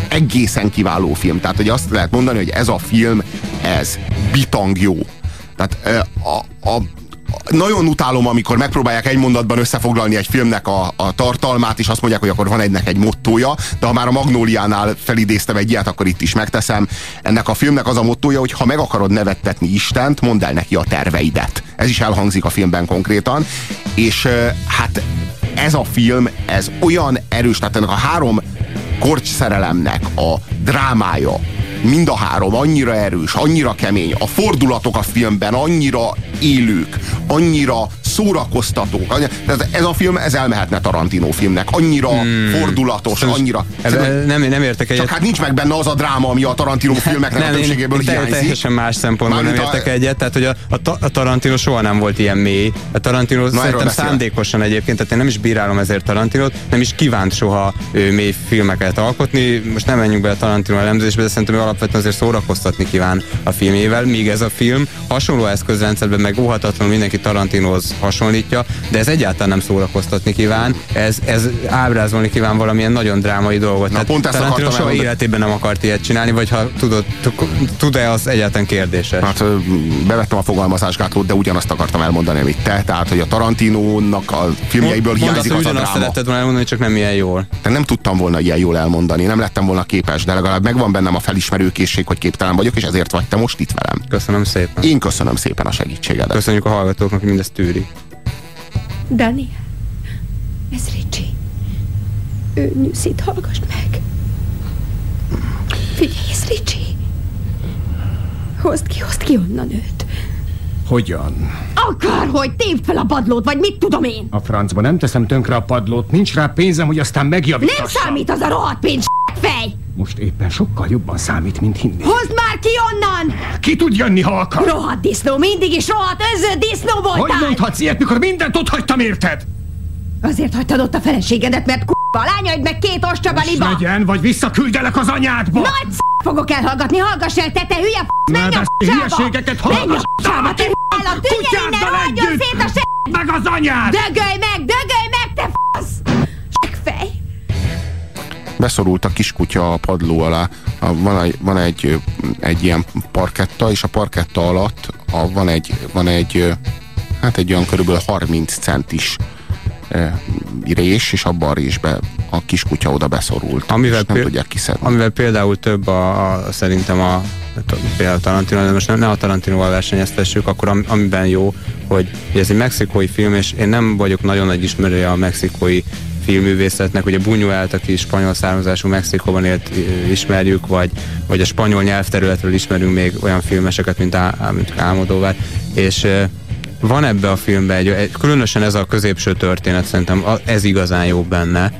B: egészen kiváló film. Tehát, hogy azt lehet mondani, hogy ez a film, ez bitang jó. Tehát a, a, nagyon utálom, amikor megpróbálják egy mondatban összefoglalni egy filmnek a, a tartalmát, és azt mondják, hogy akkor van egynek egy mottója, de ha már a Magnóliánál felidéztem egy ilyet, akkor itt is megteszem. Ennek a filmnek az a mottója, hogy ha meg akarod nevettetni Istent, mondd el neki a terveidet. Ez is elhangzik a filmben konkrétan, és hát ez a film, ez olyan erős, tehát ennek a három korcs szerelemnek a drámája, mind a három annyira erős, annyira kemény, a fordulatok a filmben annyira élők, annyira szórakoztatók. Tehát ez a film, ez elmehetne Tarantino filmnek. Annyira hmm. fordulatos, annyira...
C: Ebbe nem, nem értek egyet.
B: Csak hát nincs meg benne az a dráma, ami a Tarantino filmeknek nem, a többségéből én, hiányzik.
C: Teljesen más szempontból nem értek a... egyet. Tehát, hogy a, a, a Tarantino soha nem volt ilyen mély. A Tarantino Na, szerintem szándékosan egyébként, tehát én nem is bírálom ezért Tarantinot, nem is kívánt soha ő, mély filmeket alkotni. Most nem menjünk be a Tarantino elemzésbe, de szerintem ő alapvetően azért szórakoztatni kíván a filmével, míg ez a film hasonló eszközrendszerben meg óhatatlanul mindenki Tarantinohoz hasonlítja, de ez egyáltalán nem szórakoztatni kíván, ez, ez ábrázolni kíván valamilyen nagyon drámai dolgot.
B: Na, pont ezt
C: Tarantino soha elmondani. életében nem akart ilyet csinálni, vagy ha tudod, tud-e az egyáltalán kérdéses?
B: Hát bevettem a fogalmazásgátlót, de ugyanazt akartam elmondani, amit te, tehát hogy a Tarantinónak a filmjeiből hiányzik az a dráma.
C: szeretted volna elmondani, csak nem ilyen jól.
B: De nem tudtam volna ilyen jól elmondani, nem lettem volna képes, de legalább megvan bennem a felismerőkészség, hogy képtelen vagyok, és ezért vagy te most itt velem.
C: Köszönöm szépen.
B: Én köszönöm szépen a segítségedet.
C: Köszönjük a hallgatóknak, hogy mindezt tűri.
O: Dani, ez Ricsi. Ő nyűszít, hallgass meg. Figyelj, ez Ricsi. Hozd ki, hozd ki onnan őt.
M: Hogyan?
O: Akárhogy tépd fel a padlót, vagy mit tudom én.
M: A francba nem teszem tönkre a padlót, nincs rá pénzem, hogy aztán megjavítassam.
O: Nem számít az a rohadt pénz, fej!
M: Most éppen sokkal jobban számít, mint hinni.
O: Hozd már ki onnan!
M: Ki tud jönni, ha akar?
O: Rohadt disznó, mindig is rohadt öző disznó voltál!
M: Hogy mondhatsz ilyet, mikor mindent ott hagytam, érted?
O: Azért hagytad ott a feleségedet, mert k***a, a lányaid meg két ostoba liba!
M: legyen, vagy visszaküldelek az anyádba!
O: Nagy sz... fogok elhallgatni, hallgass el, te, te hülye f***, menj a
M: hülyeségeket hallgass!
O: Menj a te állat, tűnjön innen, hagyjon szét a se...
M: Meg az anyád!
O: Dögölj meg, dögölj meg, te fasz!
B: Beszorult a kiskutya a padló alá. Van egy, van egy, egy ilyen parketta, és a parketta alatt a, van, egy, van egy, hát egy olyan körülbelül 30 centis rés, és abban a résbe a kiskutya oda beszorult, amivel és nem tudják kiszedni.
C: Amivel például több a, a szerintem a például a Tarantino, de most nem, ne a Tarantinoval versenyeztessük, akkor am, amiben jó, hogy ez egy mexikói film, és én nem vagyok nagyon nagy ismerője a mexikói filmművészetnek, ugye Buñuelt, aki spanyol származású Mexikóban élt, ismerjük, vagy, vagy a spanyol nyelvterületről ismerünk még olyan filmeseket, mint, Á, mint Álmodóvár, és van ebbe a filmben egy, egy, különösen ez a középső történet, szerintem ez igazán jó benne.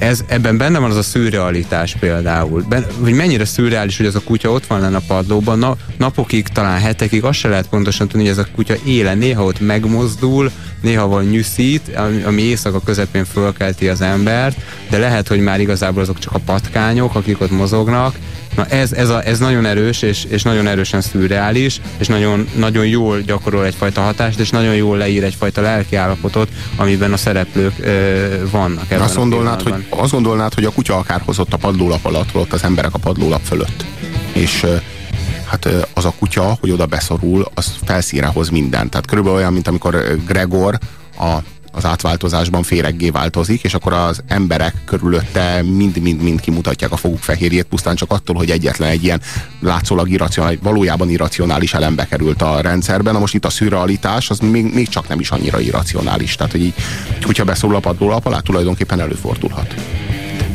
C: Ez, ebben benne van az a szürrealitás például. Ben, hogy mennyire szürreális, hogy ez a kutya ott van lenne a padlóban, na, napokig, talán hetekig, azt se lehet pontosan tudni, hogy ez a kutya éle, néha ott megmozdul, néha van nyűszít, ami éjszaka közepén fölkelti az embert, de lehet, hogy már igazából azok csak a patkányok, akik ott mozognak, Na ez, ez, a, ez nagyon erős, és, és nagyon erősen szürreális, és nagyon, nagyon jól gyakorol egyfajta hatást, és nagyon jól leír egyfajta lelkiállapotot, amiben a szereplők ö, vannak.
B: Azt gondolnád, hogy, azt gondolnád, hogy a kutya akár hozott a padlólap alatt, ott az emberek a padlólap fölött. És hát az a kutya, hogy oda beszorul, az felszíre hoz mindent. Tehát körülbelül olyan, mint amikor Gregor a az átváltozásban féreggé változik, és akkor az emberek körülötte mind-mind-mind kimutatják a foguk fehérjét, pusztán csak attól, hogy egyetlen egy ilyen látszólag irracionális, valójában irracionális elembe került a rendszerben. Na most itt a szürrealitás, az még, még csak nem is annyira irracionális. Tehát, hogy így, hogyha beszól a padlólap alá, tulajdonképpen előfordulhat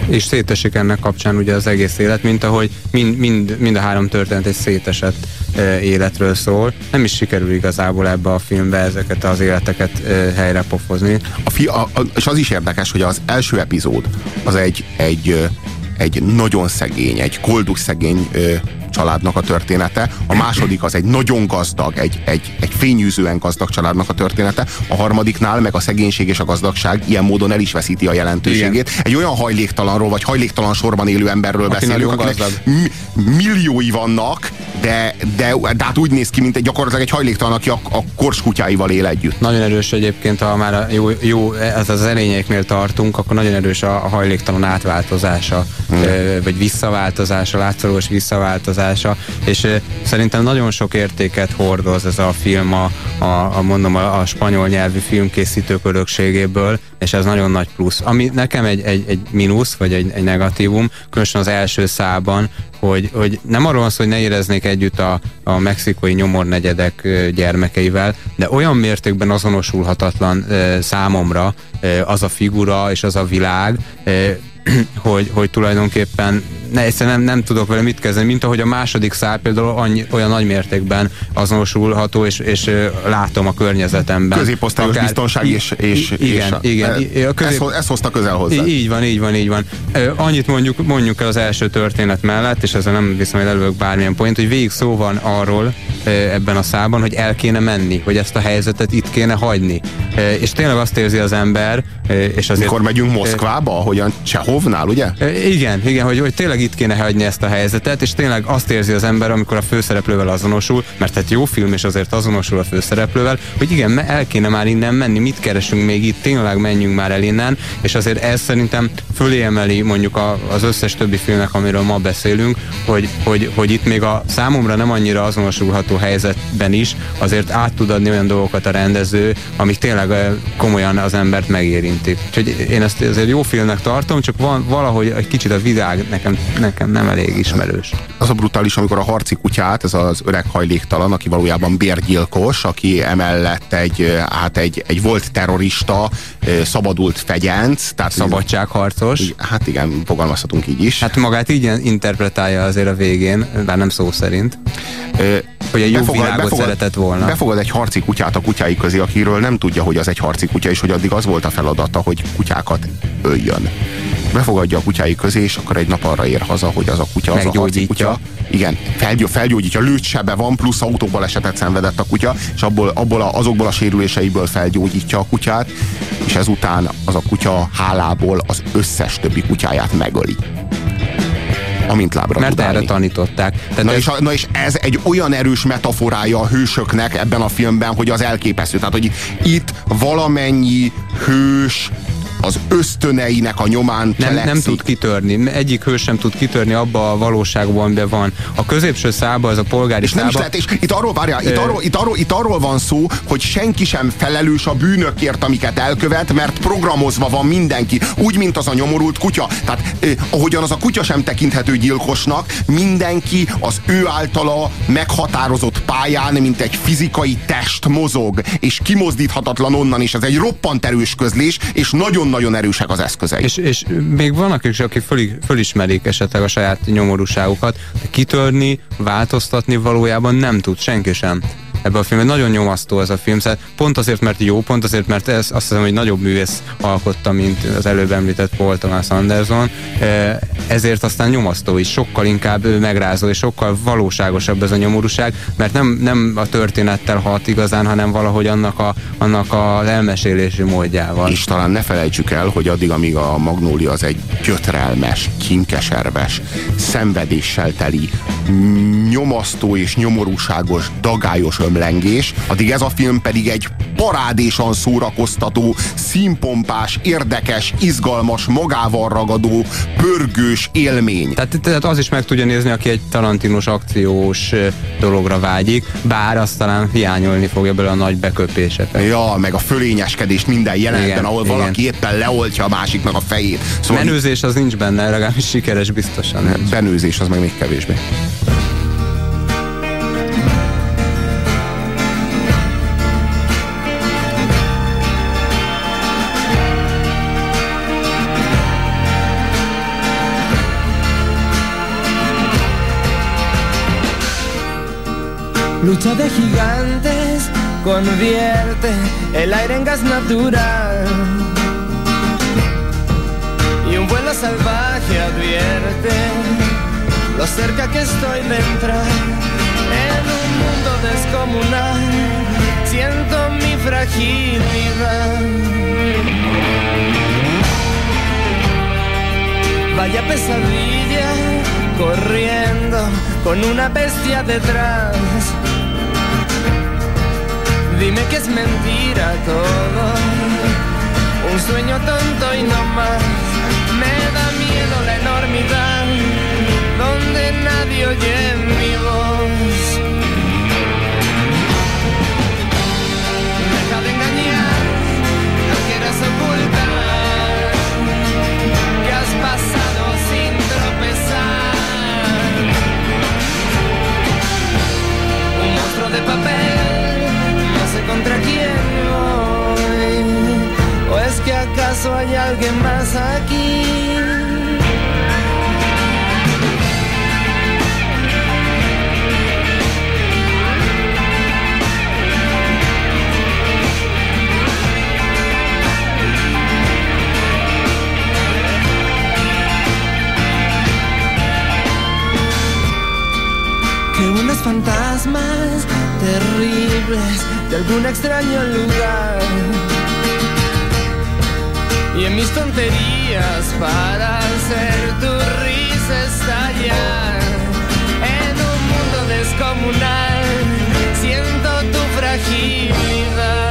C: és szétesik ennek kapcsán ugye az egész élet, mint ahogy mind, mind, mind a három történet egy szétesett életről szól. Nem is sikerül igazából ebbe a filmbe ezeket az életeket helyre pofozni.
B: A fi, a, a, és az is érdekes, hogy az első epizód az egy, egy, egy nagyon szegény, egy koldus szegény családnak a története, a második az egy nagyon gazdag, egy, egy, egy fényűzően gazdag családnak a története, a harmadiknál meg a szegénység és a gazdagság ilyen módon el is veszíti a jelentőségét. Igen. Egy olyan hajléktalanról, vagy hajléktalan sorban élő emberről Aki beszélünk, akinek milliói vannak, de, de, de hát úgy néz ki, mint egy gyakorlatilag egy hajléktalan, aki a, a korskutyáival él együtt.
C: Nagyon erős egyébként, ha már a jó, jó ez az erényeknél tartunk, akkor nagyon erős a, a hajléktalan átváltozása, hmm. vagy visszaváltozása, látszólagos visszaváltozása és szerintem nagyon sok értéket hordoz ez a film a, a, a mondom a, a spanyol nyelvű filmkészítők örökségéből, és ez nagyon nagy plusz. Ami nekem egy, egy, egy mínusz, vagy egy, egy negatívum, különösen az első szában, hogy, hogy nem arról van szó, hogy ne éreznék együtt a, a mexikói nyomornegyedek gyermekeivel, de olyan mértékben azonosulhatatlan számomra az a figura és az a világ, hogy, hogy tulajdonképpen ne, egyszerűen nem, nem tudok vele mit kezdeni, mint ahogy a második szál például annyi, olyan nagy mértékben azonosulható, és, és látom a környezetemben.
B: Középosztályos Akár, biztonság és, és,
C: igen,
B: és
C: igen,
B: a, közép... ez, ez hozta közel hozzá.
C: Így van, így van, így van. Annyit mondjuk, mondjuk el az első történet mellett, és ezzel nem viszem, hogy előbb bármilyen point, hogy végig szó van arról ebben a szában, hogy el kéne menni, hogy ezt a helyzetet itt kéne hagyni. És tényleg azt érzi az ember, és azért...
B: Mikor megyünk Moszkvába, ahogyan Csehovnál, ugye?
C: Igen, igen, hogy, hogy tényleg itt kéne hagyni ezt a helyzetet, és tényleg azt érzi az ember, amikor a főszereplővel azonosul, mert egy jó film, és azért azonosul a főszereplővel, hogy igen, el kéne már innen menni, mit keresünk még itt, tényleg menjünk már el innen, és azért ez szerintem fölé emeli mondjuk a, az összes többi filmnek, amiről ma beszélünk, hogy, hogy, hogy itt még a számomra nem annyira azonosulható helyzetben is azért át tud adni olyan dolgokat a rendező, amik tényleg komolyan az embert megérintik. Úgyhogy én ezt azért jó filmnek tartom, csak van valahogy egy kicsit a világ nekem, nekem nem elég ismerős.
B: Az a brutális, amikor a harci kutyát, ez az öreg hajléktalan, aki valójában bérgyilkos, aki emellett egy, hát egy, egy volt terrorista, szabadult fegyenc,
C: tehát szabadságharcos.
B: Hát igen, fogalmazhatunk így is.
C: Hát magát így interpretálja azért a végén, bár nem szó szerint. Ö, hogy egy jó befogad, világot befogad, szeretett volna.
B: Befogad egy harci kutyát a kutyái közé, akiről nem tudja, hogy az egy harci kutya, és hogy addig az volt a feladata, hogy kutyákat öljön befogadja a kutyái közé, és akkor egy nap arra ér haza, hogy az a kutya, az a harci kutya. Igen, felgyó, felgyógyítja, lőtsebe van, plusz esetet szenvedett a kutya, és abból, abból a, azokból a sérüléseiből felgyógyítja a kutyát, és ezután az a kutya hálából az összes többi kutyáját megöli amint lábra
C: Mert erre tanították.
B: Tehát na, ez... és a, na és ez egy olyan erős metaforája a hősöknek ebben a filmben, hogy az elképesztő. Tehát, hogy itt valamennyi hős az ösztöneinek a nyomán
C: nem, nem tud kitörni. Egyik hős sem tud kitörni abba a valóságban, amiben van. A középső szába, az a polgári
B: és
C: szába...
B: Nem is lehet, és itt arról, várjál, itt, arról, itt, arról, itt arról van szó, hogy senki sem felelős a bűnökért, amiket elkövet, mert programozva van mindenki. Úgy, mint az a nyomorult kutya. Tehát eh, ahogyan az a kutya sem tekinthető gyilkosnak, mindenki az ő általa meghatározott pályán, mint egy fizikai test mozog, és kimozdíthatatlan onnan, és ez egy roppant erős közlés, és nagyon nagyon erősek az eszközei.
C: És, és még vannak is, akik föl, fölismerik esetleg a saját nyomorúságukat, de kitörni, változtatni valójában nem tud senki sem ebben a filmben. Nagyon nyomasztó ez a film, szóval pont azért, mert jó, pont azért, mert ez azt hiszem, hogy nagyobb művész alkotta, mint az előbb említett Paul Thomas Anderson, e, ezért aztán nyomasztó is, sokkal inkább megrázó, és sokkal valóságosabb ez a nyomorúság, mert nem, nem a történettel hat igazán, hanem valahogy annak, a, annak az elmesélési módjával.
B: És talán ne felejtsük el, hogy addig, amíg a Magnólia az egy gyötrelmes, kinkeserves, szenvedéssel teli, nyomasztó és nyomorúságos, dagályos ömlengés, addig ez a film pedig egy parádésan szórakoztató, színpompás, érdekes, izgalmas, magával ragadó, pörgős élmény.
C: Tehát, tehát az is meg tudja nézni, aki egy tarantinos akciós dologra vágyik, bár azt talán hiányolni fogja belőle a nagy beköpéseket.
B: Ja, meg a fölényeskedést minden jelenetben, igen, ahol igen. valaki éppen leoltja a másiknak a fejét.
C: Szóval Menőzés az nincs benne, legalábbis sikeres biztosan.
B: Benőzés az meg még kevésbé.
P: Lucha de gigantes convierte el aire en gas natural. Y un vuelo salvaje advierte lo cerca que estoy de entrar en un mundo descomunal. Siento mi fragilidad. Vaya pesadilla corriendo con una bestia detrás Dime que es mentira todo, un sueño tonto y no más. Me da miedo la enormidad, donde nadie oye mi voz. Deja de engañar, no quieras ocultar que has pasado sin tropezar. Un monstruo de papel contra quién voy. ¿O es que acaso hay alguien más aquí? que unos fantasmas terribles de algún extraño lugar. Y en mis tonterías para hacer tu risa estallar. En un mundo descomunal siento tu fragilidad.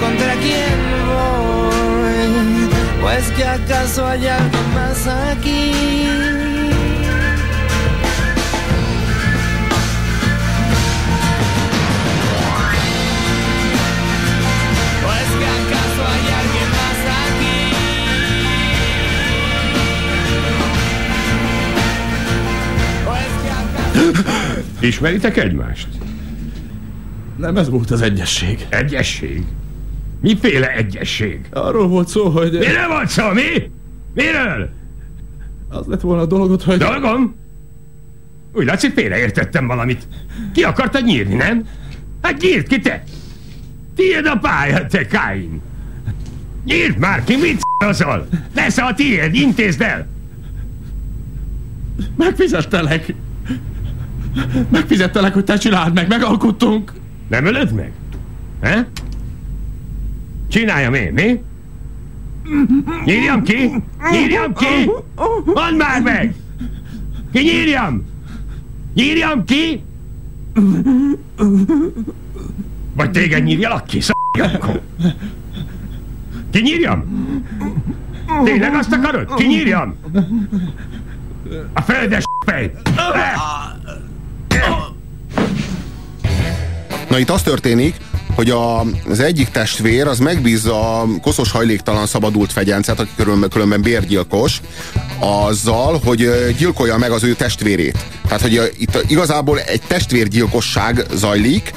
P: Contra quién voy. ¿O es que acaso hay algo más aquí? ¿O es que acaso hay alguien más aquí? ¿O es que acaso...
Q: Ismeritek egymást?
M: Nem ez volt az egyesség.
Q: Egyesség? Miféle egyesség?
M: Arról volt szó, hogy...
Q: Mire volt szó, mi? Miről?
M: Az lett volna a dolgot, hogy...
Q: Dolgom? Úgy látszik, félreértettem valamit. Ki akartad nyírni, nem? Hát nyírd ki te! Tiéd a pálya, te Káin! Nyírd már ki, mit szól? Lesz a tiéd, intézd el!
M: Megfizettelek. Megfizettelek, hogy te csináld meg, megalkottunk.
Q: Nem ölöd meg? He? Csináljam én, mi? Nyírjam ki? Nyírjam ki? Mondd már meg! Ki nyírjam? Nyírjam ki? Vagy téged nyírjalak ki, szakjakkor? Ki nyírjam? Tényleg azt akarod? Ki nyírjam? A földes fej!
B: Na itt az történik, hogy a, az egyik testvér az megbízza a koszos hajléktalan szabadult fegyencet, aki különben, különben bérgyilkos, azzal, hogy gyilkolja meg az ő testvérét. Tehát, hogy ö, itt igazából egy testvérgyilkosság zajlik,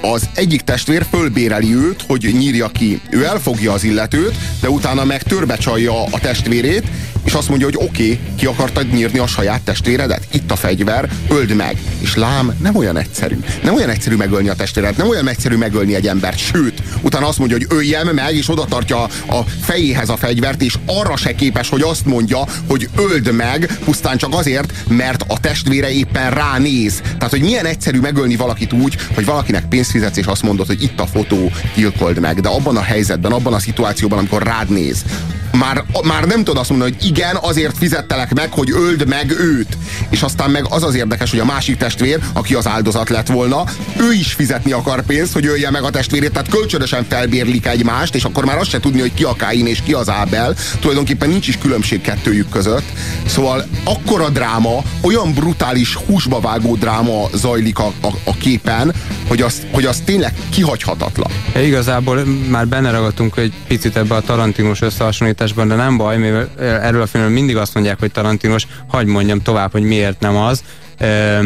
B: az egyik testvér fölbéreli őt, hogy nyírja ki. Ő elfogja az illetőt, de utána meg törbecsalja a testvérét, és azt mondja, hogy oké, okay, ki akartad nyírni a saját testvéredet? Itt a fegyver, öld meg. És lám, nem olyan egyszerű. Nem olyan egyszerű megölni a testvéredet, nem olyan egyszerű megölni egy embert, sőt, utána azt mondja, hogy öljem meg, és oda tartja a fejéhez a fegyvert, és arra se képes, hogy azt mondja, hogy öld meg, pusztán csak azért, mert a testvére éppen ránéz. Tehát, hogy milyen egyszerű megölni valakit úgy, hogy valakinek pénzt fizetsz, és azt mondod, hogy itt a fotó, gyilkold meg. De abban a helyzetben, abban a szituációban, amikor rád néz, már, már nem tudod azt mondani, hogy igen, azért fizettelek meg, hogy öld meg őt. És aztán meg az az érdekes, hogy a másik testvér, aki az áldozat lett volna, ő is fizetni akar pénzt, hogy ölje meg a testvérét, tehát kölcsönösen felbérlik egymást, és akkor már azt se tudni, hogy ki a Káin és ki az Ábel. Tulajdonképpen nincs is különbség kettőjük között. Szóval akkora dráma, olyan brutális húsba vágó dráma zajlik a, a, a képen, hogy az, hogy az tényleg kihagyhatatlan.
C: Ja, igazából már benne ragadtunk egy picit ebbe a Tarantinos összehasonlításban, de nem baj, mivel erről a filmről mindig azt mondják, hogy Tarantinos, hagyd mondjam tovább, hogy miért nem az. E,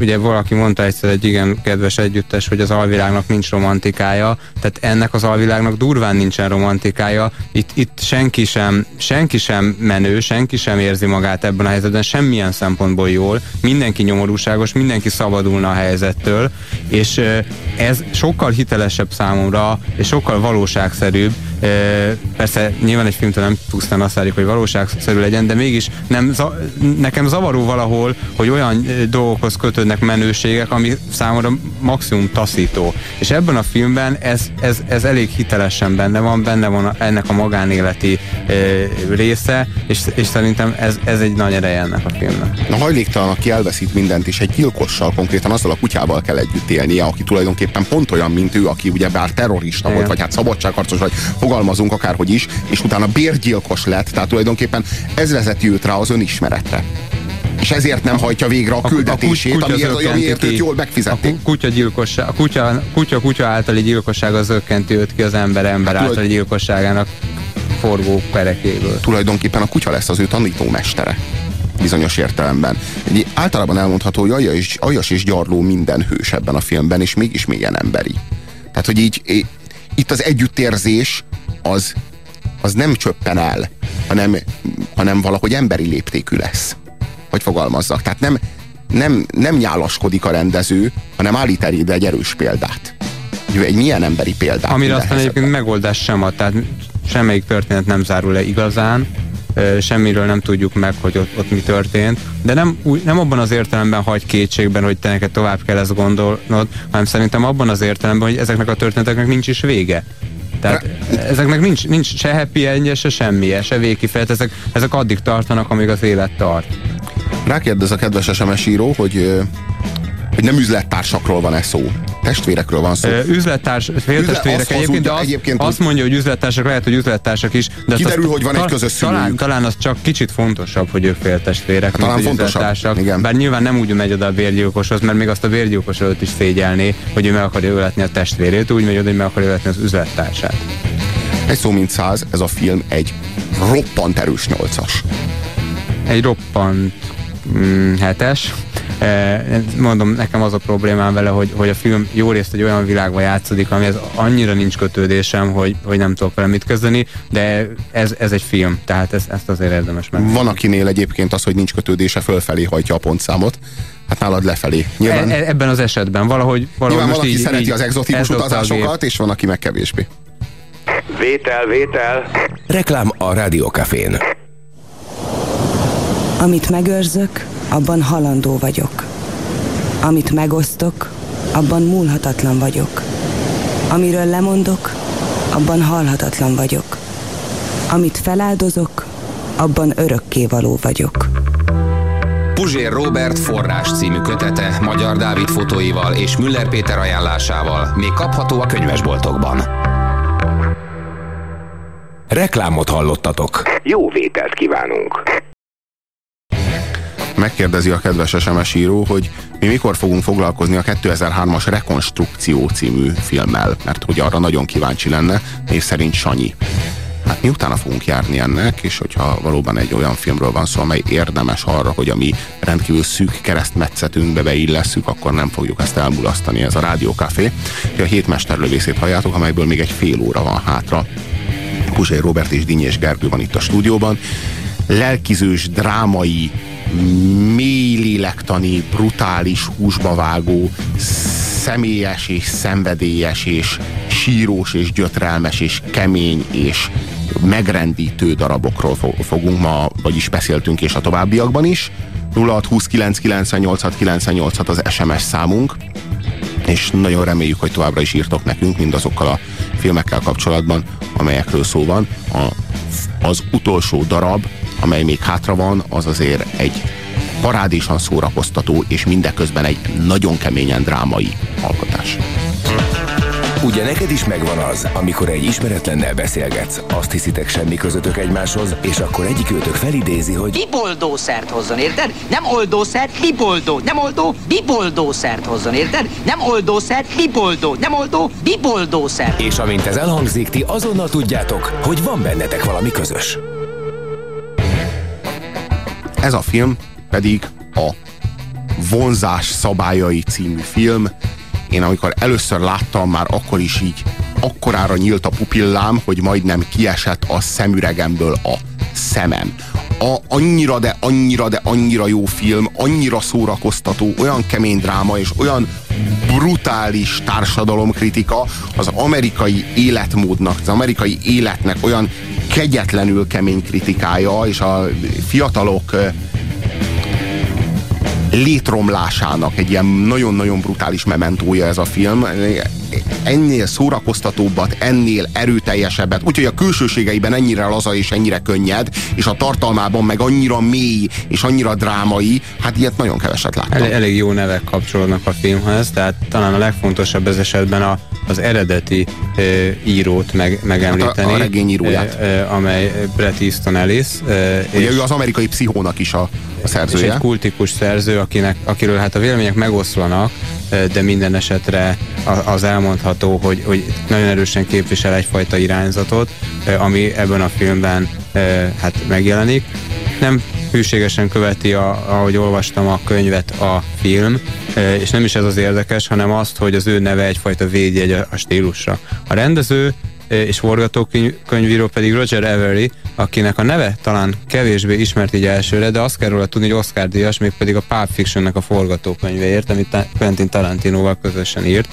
C: ugye valaki mondta egyszer egy igen kedves együttes, hogy az alvilágnak nincs romantikája, tehát ennek az alvilágnak durván nincsen romantikája, itt, itt senki, sem, senki sem menő, senki sem érzi magát ebben a helyzetben, semmilyen szempontból jól, mindenki nyomorúságos, mindenki szabadulna a helyzettől, és ez sokkal hitelesebb számomra, és sokkal valóságszerűbb, persze nyilván egy filmtől nem pusztán azt várjuk, hogy valóságszerű legyen, de mégis nem, nekem zavaró valahol, hogy olyan dolgokhoz kötődnek menőségek, ami számomra maximum taszító. És ebben a filmben ez, ez, ez elég hitelesen benne van, benne van ennek a magánéleti része, és, és szerintem ez, ez egy nagy ereje ennek a filmnek.
B: A hajléktalan, aki elveszít mindent, és egy gyilkossal konkrétan azzal a kutyával kell együtt élnie, aki tulajdonképpen pont olyan, mint ő, aki ugye bár terrorista Igen. volt, vagy hát szabadságharcos, vagy fogalmazunk akárhogy is, és utána bérgyilkos lett, tehát tulajdonképpen ez vezeti őt rá az önismeretre és ezért nem hajtja végre a küldetését, a amiért, amiért őt jól megfizették.
C: A kutya, gyilkosság, a kutya, kutya, kutya általi gyilkosság az ökkenti őt ki az ember ember hát, általi gyilkosságának forgó perekéből.
B: Tulajdonképpen a kutya lesz az ő tanítómestere bizonyos értelemben. Egy, általában elmondható, hogy Aljas és, Aljas és Gyarló minden hős ebben a filmben, és mégis mélyen emberi. Tehát, hogy így itt az együttérzés az, az nem csöppen el, hanem, hanem valahogy emberi léptékű lesz. Hogy fogalmazzak. Tehát nem, nem, nem nyálaskodik a rendező, hanem állít eléd egy erős példát. Egy, milyen emberi példát.
C: Amire aztán egyébként megoldás sem ad, tehát semmelyik történet nem zárul le igazán, semmiről nem tudjuk meg, hogy ott, ott mi történt, de nem, úgy, nem abban az értelemben hagy kétségben, hogy te neked tovább kell ezt gondolnod, hanem szerintem abban az értelemben, hogy ezeknek a történeteknek nincs is vége. Tehát ezeknek nincs, nincs se happy endje, se semmije, se végkifejlet, ezek, ezek addig tartanak, amíg az élet tart.
B: Rákérdez a kedves SMS író, hogy hogy nem üzlettársakról van-e szó. Testvérekről van szó.
C: Ö, üzlettárs, féltestvérek Üzle, egyébként, de azt, egyébként azt mondja, hogy üzlettársak, lehet, hogy üzlettársak is. De
B: kiderül,
C: azt,
B: hogy van egy közös
C: talán, talán az csak kicsit fontosabb, hogy ők féltestvérek,
B: hát, talán fontosabb.
C: Igen. Bár nyilván nem úgy megy oda a vérgyilkoshoz, mert még azt a vérgyilkos előtt is szégyelné, hogy ő meg akarja öletni a testvérét, úgy megy oda, hogy meg akarja öletni az üzlettársát.
B: Egy szó mint száz, ez a film egy roppant erős nyolcas.
C: Egy roppant mm, hetes. Mondom, nekem az a problémám vele, hogy, hogy a film jó részt egy olyan világban játszódik, amihez annyira nincs kötődésem, hogy, hogy nem tudok vele mit kezdeni, de ez, ez egy film, tehát ez, ezt azért érdemes meg.
B: Van akinél egyébként az, hogy nincs kötődése, fölfelé hajtja a pontszámot. Hát nálad lefelé.
C: Nyilván, e, ebben az esetben valahogy, valahogy
B: Nyilván
C: most
B: van, aki
C: így,
B: szereti
C: így,
B: az exotikus utazásokat, és van, aki meg kevésbé.
A: Vétel, vétel. Reklám a Rádiókafén.
G: Amit megőrzök, abban halandó vagyok. Amit megosztok, abban múlhatatlan vagyok. Amiről lemondok, abban halhatatlan vagyok. Amit feláldozok, abban örökké való vagyok.
A: Puzsér Robert forrás című kötete Magyar Dávid fotóival és Müller Péter ajánlásával még kapható a könyvesboltokban. Reklámot hallottatok. Jó vételt kívánunk!
B: Megkérdezi a kedves SMS író, hogy mi mikor fogunk foglalkozni a 2003-as Rekonstrukció című filmmel, mert hogy arra nagyon kíváncsi lenne, és szerint Sanyi. Hát mi utána fogunk járni ennek, és hogyha valóban egy olyan filmről van szó, amely érdemes arra, hogy a mi rendkívül szűk keresztmetszetünkbe beillesszük, akkor nem fogjuk ezt elmulasztani. Ez a Rádiókafé. A hét mesterlövészét halljátok, amelyből még egy fél óra van hátra. Puzsé Robert és Dinyés Gergő van itt a stúdióban. Lelkizős, drámai, mély lélektani, brutális, húsba vágó, személyes és szenvedélyes és sírós és gyötrelmes és kemény és megrendítő darabokról fogunk ma, vagyis beszéltünk és a továbbiakban is. 0629986986 az SMS számunk, és nagyon reméljük, hogy továbbra is írtok nekünk mindazokkal a filmekkel kapcsolatban, amelyekről szó van. A, az utolsó darab, amely még hátra van, az azért egy parádésan szórakoztató, és mindeközben egy nagyon keményen drámai alkotás.
A: Ugye neked is megvan az, amikor egy ismeretlennel beszélgetsz, azt hiszitek semmi közöttök egymáshoz, és akkor egyik őtök felidézi, hogy
R: biboldószert hozzon, érted? Nem oldószert, biboldó, nem oldó, biboldószert hozzon, érted? Nem oldószert, biboldó, nem oldó, biboldószert.
A: És amint ez elhangzik, ti azonnal tudjátok, hogy van bennetek valami közös.
B: Ez a film pedig a Vonzás szabályai című film. Én amikor először láttam, már akkor is így akkorára nyílt a pupillám, hogy majdnem kiesett a szemüregemből a szemem. A, annyira, de annyira, de annyira jó film, annyira szórakoztató, olyan kemény dráma és olyan brutális társadalomkritika az amerikai életmódnak, az amerikai életnek olyan kegyetlenül kemény kritikája, és a fiatalok létromlásának egy ilyen nagyon-nagyon brutális mementója ez a film. Ennél szórakoztatóbbat, ennél erőteljesebbet, úgyhogy a külsőségeiben ennyire laza és ennyire könnyed, és a tartalmában meg annyira mély és annyira drámai, hát ilyet nagyon keveset láttam.
C: Elég, elég jó nevek kapcsolódnak a filmhez, tehát talán a legfontosabb ez esetben a, az eredeti e, írót meg, megemlíteni. Hát
B: a, a regény íróját.
C: E, e, amely Bret Easton Ellis. E,
B: Ugye és, ő az amerikai pszichónak is a, a szerzője.
C: És egy kultikus szerző, akinek, akiről hát a vélemények megoszlanak, de minden esetre az elmondható, hogy, hogy nagyon erősen képvisel egyfajta irányzatot, ami ebben a filmben hát megjelenik. Nem hűségesen követi, a, ahogy olvastam a könyvet a film, és nem is ez az érdekes, hanem azt, hogy az ő neve egyfajta védjegy a stílusra. A rendező és forgatókönyvíró pedig Roger Avery, akinek a neve talán kevésbé ismert így elsőre, de azt kell róla tudni, hogy Oscar díjas, még pedig a Pulp Fictionnek a forgatókönyvéért, amit Quentin Tarantinoval közösen írt.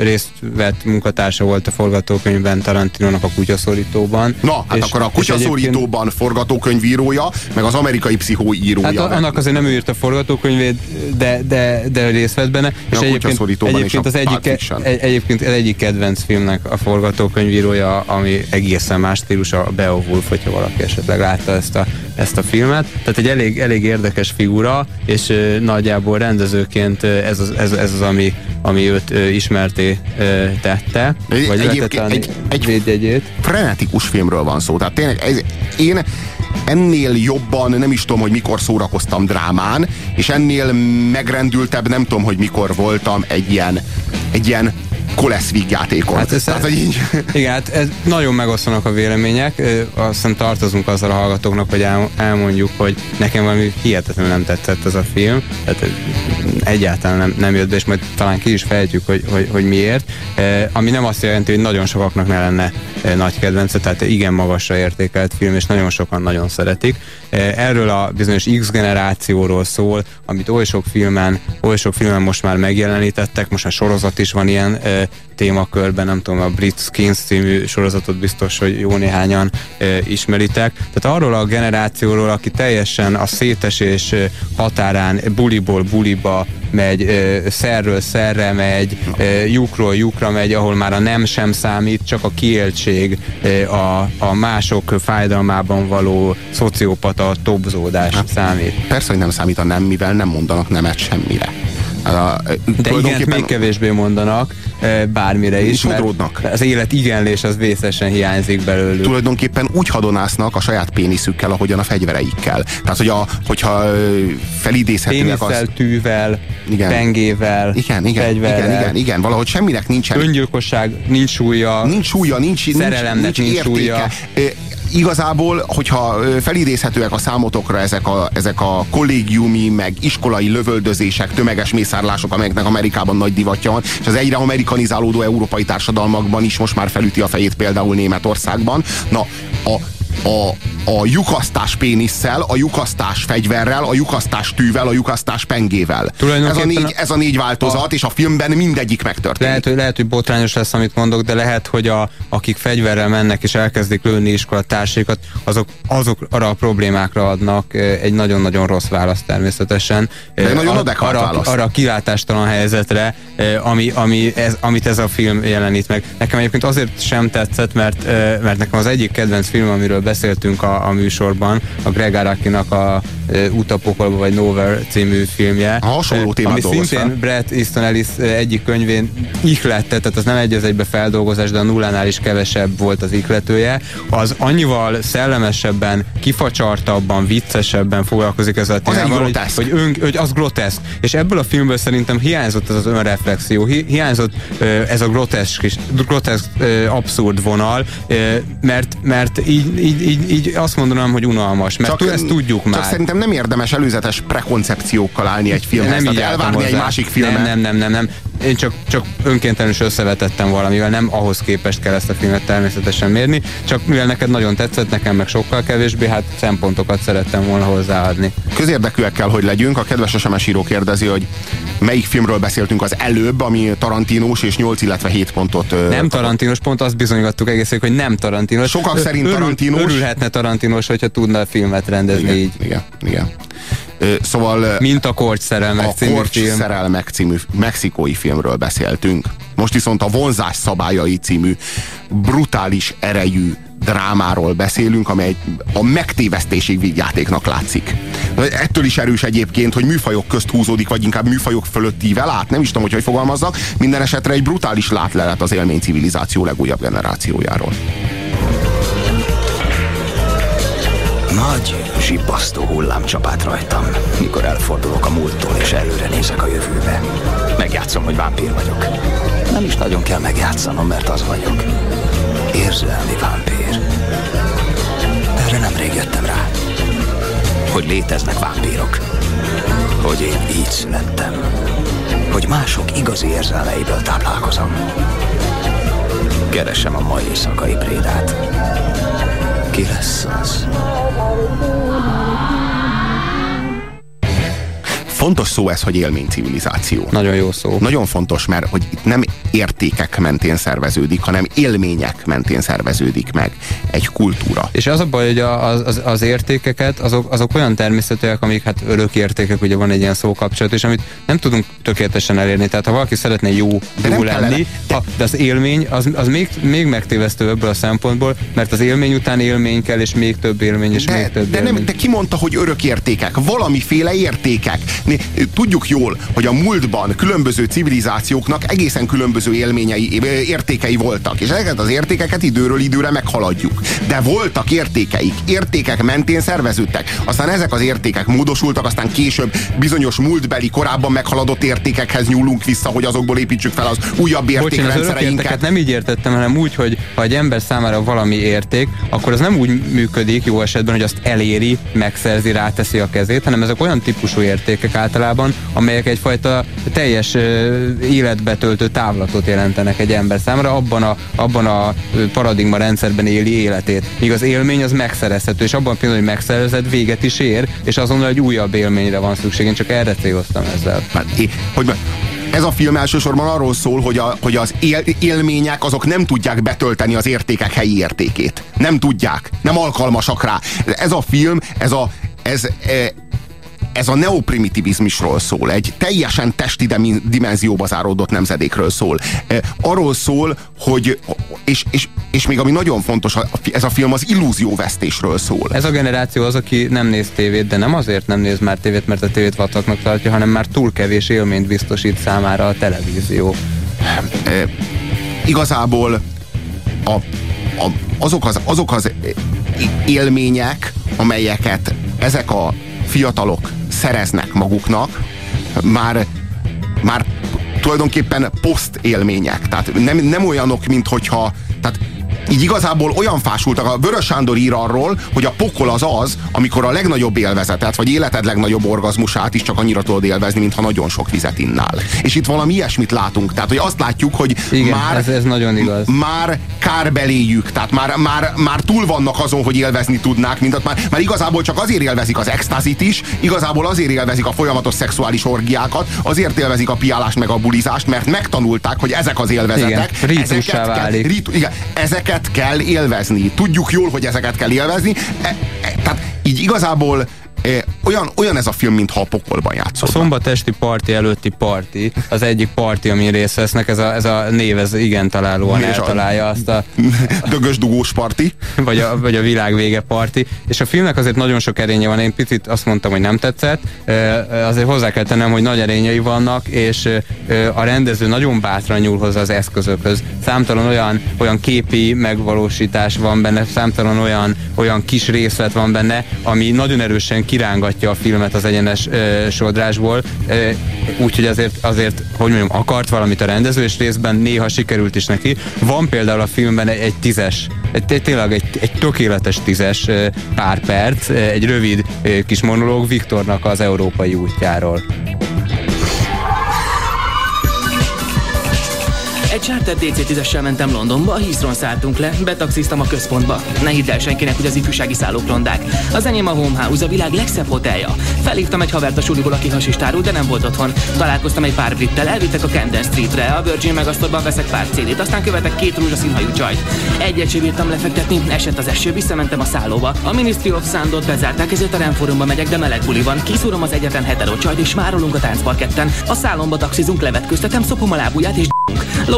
C: Részt vett munkatársa volt a forgatókönyvben Tarantinónak a kutyaszorítóban.
B: Na, hát és, akkor a kutyaszorítóban egyébként... forgatókönyvírója, meg az amerikai pszichóírója.
C: Hát annak azért nem ő írt a forgatókönyvét, de, de, de részt vett benne.
B: És egyébként, egyébként,
C: az egyik, egy, egyébként az egyik kedvenc filmnek a forgatókönyv írója, ami egészen más stílus, a Beowulf, hogyha valaki esetleg látta ezt a, ezt a filmet. Tehát egy elég, elég érdekes figura, és nagyjából rendezőként ez az, ez, ez az ami, ami őt uh, ismerté tette, vagy
B: Egyébként egy, egy védjegyét. frenetikus filmről van szó. Tehát tényleg ez, én ennél jobban nem is tudom, hogy mikor szórakoztam drámán, és ennél megrendültebb nem tudom, hogy mikor voltam egy ilyen, egy ilyen Kolesz játékon.
C: Hát ez, Tehát, hogy így... Igen, hát ez nagyon megosztanak a vélemények. Aztán tartozunk azzal a hallgatóknak, hogy el, elmondjuk, hogy nekem valami hihetetlenül nem tetszett ez a film. Tehát egyáltalán nem, nem jött be, és majd talán ki is fejtjük, hogy, hogy, hogy miért. Ami nem azt jelenti, hogy nagyon sokaknak ne lenne nagy kedvence, tehát igen magasra értékelt film, és nagyon sokan nagyon szeretik. Erről a bizonyos X generációról szól, amit oly sok filmen, oly sok filmen most már megjelenítettek, most már sorozat is van ilyen témakörben, nem tudom, a Brit Skins című sorozatot biztos, hogy jó néhányan ismeritek. Tehát arról a generációról, aki teljesen a szétesés határán buliból buliba megy, szerről szerre megy, lyukról lyukra megy, ahol már a nem sem számít, csak a kiéltség, a, a mások fájdalmában való szociopata tobzódás hát, számít.
B: Persze, hogy nem számít a nem, mivel nem mondanak nemet semmire.
C: A, De igen, még kevésbé mondanak bármire is.
B: Sodródnak.
C: Az élet igenlés az vészesen hiányzik belőlük.
B: Tulajdonképpen úgy hadonásznak a saját péniszükkel, ahogyan a fegyvereikkel. Tehát, hogy a, hogyha felidézhetőek
C: az... tűvel, igen. pengével,
B: igen, igen, fegyverrel. igen, igen, igen, valahogy semminek nincsen.
C: Öngyilkosság, nincs súlya.
B: Nincs súlya, nincs, nincs, nincs, nincs értéke. súlya igazából, hogyha felidézhetőek a számotokra ezek a, ezek a kollégiumi, meg iskolai lövöldözések, tömeges mészárlások, amelyeknek Amerikában nagy divatja van, és az egyre amerikanizálódó európai társadalmakban is most már felüti a fejét például Németországban. Na, a a, a lyukasztás pénisszel, a lyukasztás fegyverrel, a lyukasztás tűvel, a lyukasztás pengével. Ez a, négy, ez a négy változat, a, és a filmben mindegyik megtörténik.
C: Lehet, hogy, lehet, hogy botrányos lesz, amit mondok, de lehet, hogy a, akik fegyverrel mennek és elkezdik lőni iskolatársaikat, azok, azok arra a problémákra adnak egy nagyon-nagyon rossz választ természetesen.
B: De nagyon
C: arra,
B: arra,
C: arra a kilátástalan helyzetre, ami, ami ez, amit ez a film jelenít meg. Nekem egyébként azért sem tetszett, mert, mert nekem az egyik kedvenc film, amiről beszéltünk a, a műsorban, a Greg Arakinak a e, Utapokolba vagy Nowhere című filmje.
B: A hasonló
C: témát Ami szintén fel. Brett Easton Ellis egyik könyvén ihlette, tehát az nem egy az egybe feldolgozás, de a nullánál is kevesebb volt az ihletője. Az annyival szellemesebben, kifacsartabban, viccesebben foglalkozik ezzel a témával, hogy, hogy, ön, hogy az groteszk. És ebből a filmből szerintem hiányzott ez az önreflexió, hi, hiányzott ez a groteszk, groteszk abszurd vonal, mert, mert így, így így, így azt mondanám, hogy unalmas, mert csak, ezt tudjuk
B: csak
C: már.
B: Csak szerintem nem érdemes előzetes prekoncepciókkal állni egy filmhez, nem tehát elvárni hozzá. egy másik filmet.
C: Nem, nem, nem, nem, nem. Én csak, csak önkéntelenül is összevetettem valamivel, nem ahhoz képest kell ezt a filmet természetesen mérni, csak mivel neked nagyon tetszett, nekem meg sokkal kevésbé, hát szempontokat szerettem volna hozzáadni.
B: Közérdekűek kell, hogy legyünk. A kedves SMS író kérdezi, hogy melyik filmről beszéltünk az előbb, ami Tarantinos és 8, illetve 7 pontot.
C: Nem Tarantinos, pont azt bizonygattuk egész, hogy nem Tarantinos.
B: Sokak szerint Tarantinos.
C: Örülhetne Tarantinos, hogyha tudna a filmet rendezni
B: igen,
C: így.
B: Igen, igen. Szóval...
C: Mint a Korcs szerelmek a
B: című Korcs film. szerelmek című mexikói filmről beszéltünk. Most viszont a vonzás szabályai című brutális erejű drámáról beszélünk, amely a megtévesztésig vígjátéknak látszik. Ettől is erős egyébként, hogy műfajok közt húzódik, vagy inkább műfajok fölött ível át, nem is tudom, hogy hogy fogalmazzak, minden esetre egy brutális látlelet az élmény civilizáció legújabb generációjáról.
A: Nagy, zsibbasztó hullám csapát rajtam, mikor elfordulok a múlttól és előre nézek a jövőbe. Megjátszom, hogy vámpír vagyok. Nem is nagyon kell megjátszanom, mert az vagyok.
S: Érzelmi vámpír. Erre nemrég jöttem rá, hogy léteznek vámpírok. Hogy én így születtem. Hogy mások igazi érzelmeiből táplálkozom. Keresem a mai éjszakai prédát. Ki lesz az?
B: Fontos szó ez, hogy élménycivilizáció.
C: Nagyon jó szó.
B: Nagyon fontos, mert hogy itt nem értékek mentén szerveződik, hanem élmények mentén szerveződik meg egy kultúra.
C: És az a baj, hogy az, az, az értékeket, azok, azok olyan természetűek, amik hát örök értékek, ugye van egy ilyen szókapcsolat, és amit nem tudunk tökéletesen elérni. Tehát ha valaki szeretne jó, de jó lenni. Ha, de az élmény az, az még, még megtévesztő ebből a szempontból, mert az élmény után élmény kell, és még több élmény, és
B: de,
C: még több
B: de
C: élmény.
B: Nem, de ki mondta, hogy örök értékek? Valamiféle értékek. Tudjuk jól, hogy a múltban különböző civilizációknak egészen különböző élményei, értékei voltak, és ezeket az értékeket időről időre meghaladjuk. De voltak értékeik, értékek mentén szerveződtek. Aztán ezek az értékek módosultak, aztán később bizonyos múltbeli, korábban meghaladott értékekhez nyúlunk vissza, hogy azokból építsük fel az újabb értékrendszereinket.
C: Az nem így értettem, hanem úgy, hogy ha egy ember számára valami érték, akkor az nem úgy működik jó esetben, hogy azt eléri, megszerzi, ráteszi a kezét, hanem ezek olyan típusú értékek általában, amelyek egyfajta teljes életbe töltő távlatot jelentenek egy ember számára, abban a, abban a paradigma rendszerben éli életét. Míg az élmény az megszerezhető, és abban pillanatban, hogy megszerezed, véget is ér, és azonnal egy újabb élményre van szükség. Én csak erre céloztam ezzel.
B: Hát, hogy ez a film elsősorban arról szól, hogy, a, hogy az él, élmények azok nem tudják betölteni az értékek helyi értékét. Nem tudják, nem alkalmasak rá. Ez a film, ez a, ez, e, ez a neoprimitivizmusról szól, egy teljesen testi dimenzióba záródott nemzedékről szól. Arról szól, hogy, és, és, és még ami nagyon fontos, ez a film az illúzióvesztésről szól.
C: Ez a generáció az, aki nem néz tévét, de nem azért nem néz már tévét, mert a tévét vacaknak tartja, hanem már túl kevés élményt biztosít számára a televízió.
B: E, igazából a, a, azok, az, azok az élmények, amelyeket ezek a fiatalok szereznek maguknak, már, már tulajdonképpen poszt élmények. Tehát nem, nem olyanok, mint hogyha tehát így igazából olyan fásultak, a Vörös Sándor ír arról, hogy a pokol az az, amikor a legnagyobb élvezetet, vagy életed legnagyobb orgazmusát is csak annyira tudod élvezni, mintha nagyon sok vizet innál. És itt valami ilyesmit látunk. Tehát, hogy azt látjuk, hogy
C: Igen,
B: már,
C: ez, ez nagyon igaz.
B: már kár beléjük, tehát már, már, már túl vannak azon, hogy élvezni tudnák, mint már, már igazából csak azért élvezik az extazit is, igazából azért élvezik a folyamatos szexuális orgiákat, azért élvezik a piálást meg a bulizást, mert megtanulták, hogy ezek az élvezetek.
C: Igen, ezeket válik.
B: Kell, rit, igen, ezeket kell élvezni. Tudjuk jól, hogy ezeket kell élvezni. E, e, tehát így igazából olyan, olyan ez a film, mintha a pokolban játszol.
C: A szombatesti parti előtti parti, az egyik parti, amin részt vesznek, ez a, ez a név, ez igen találóan eltalálja azt a...
B: Dögös dugós parti.
C: Vagy a, vagy a világ vége parti. És a filmnek azért nagyon sok erénye van, én picit azt mondtam, hogy nem tetszett. Azért hozzá kell tennem, hogy nagy erényei vannak, és a rendező nagyon bátran nyúl hozzá az eszközökhöz. Számtalan olyan, olyan képi megvalósítás van benne, számtalan olyan, olyan kis részlet van benne, ami nagyon erősen kirángatja a filmet az egyenes ö, sodrásból, úgyhogy azért, azért, hogy mondjam, akart valamit a rendező, és részben néha sikerült is neki. Van például a filmben egy, egy tízes, egy, tényleg egy, egy tökéletes tízes pár perc, egy rövid kis monológ Viktornak az európai útjáról.
T: Egy charter DC-10-essel mentem Londonba, a Heathrow szálltunk le, betaxiztam a központba. Ne hidd el senkinek, hogy az ifjúsági szállók rondák. Az enyém a Home House, a világ legszebb hotelja. Felhívtam egy havert a suliból, aki hasistárul, de nem volt otthon. Találkoztam egy pár brittel, elvittek a Camden Streetre, a Virgin Megasztorban veszek pár cd aztán követek két rózsaszínhajú csajt. Egyet sem bírtam lefektetni, esett az eső, visszamentem a szállóba. A Ministry of Soundot bezárták, ezért a Renforumba megyek, de meleg buli van. Kiszúrom az egyetlen hetero csajt, és márolunk a táncparketten. A szállomba taxizunk, levetköztetem, szopom a lábuját, és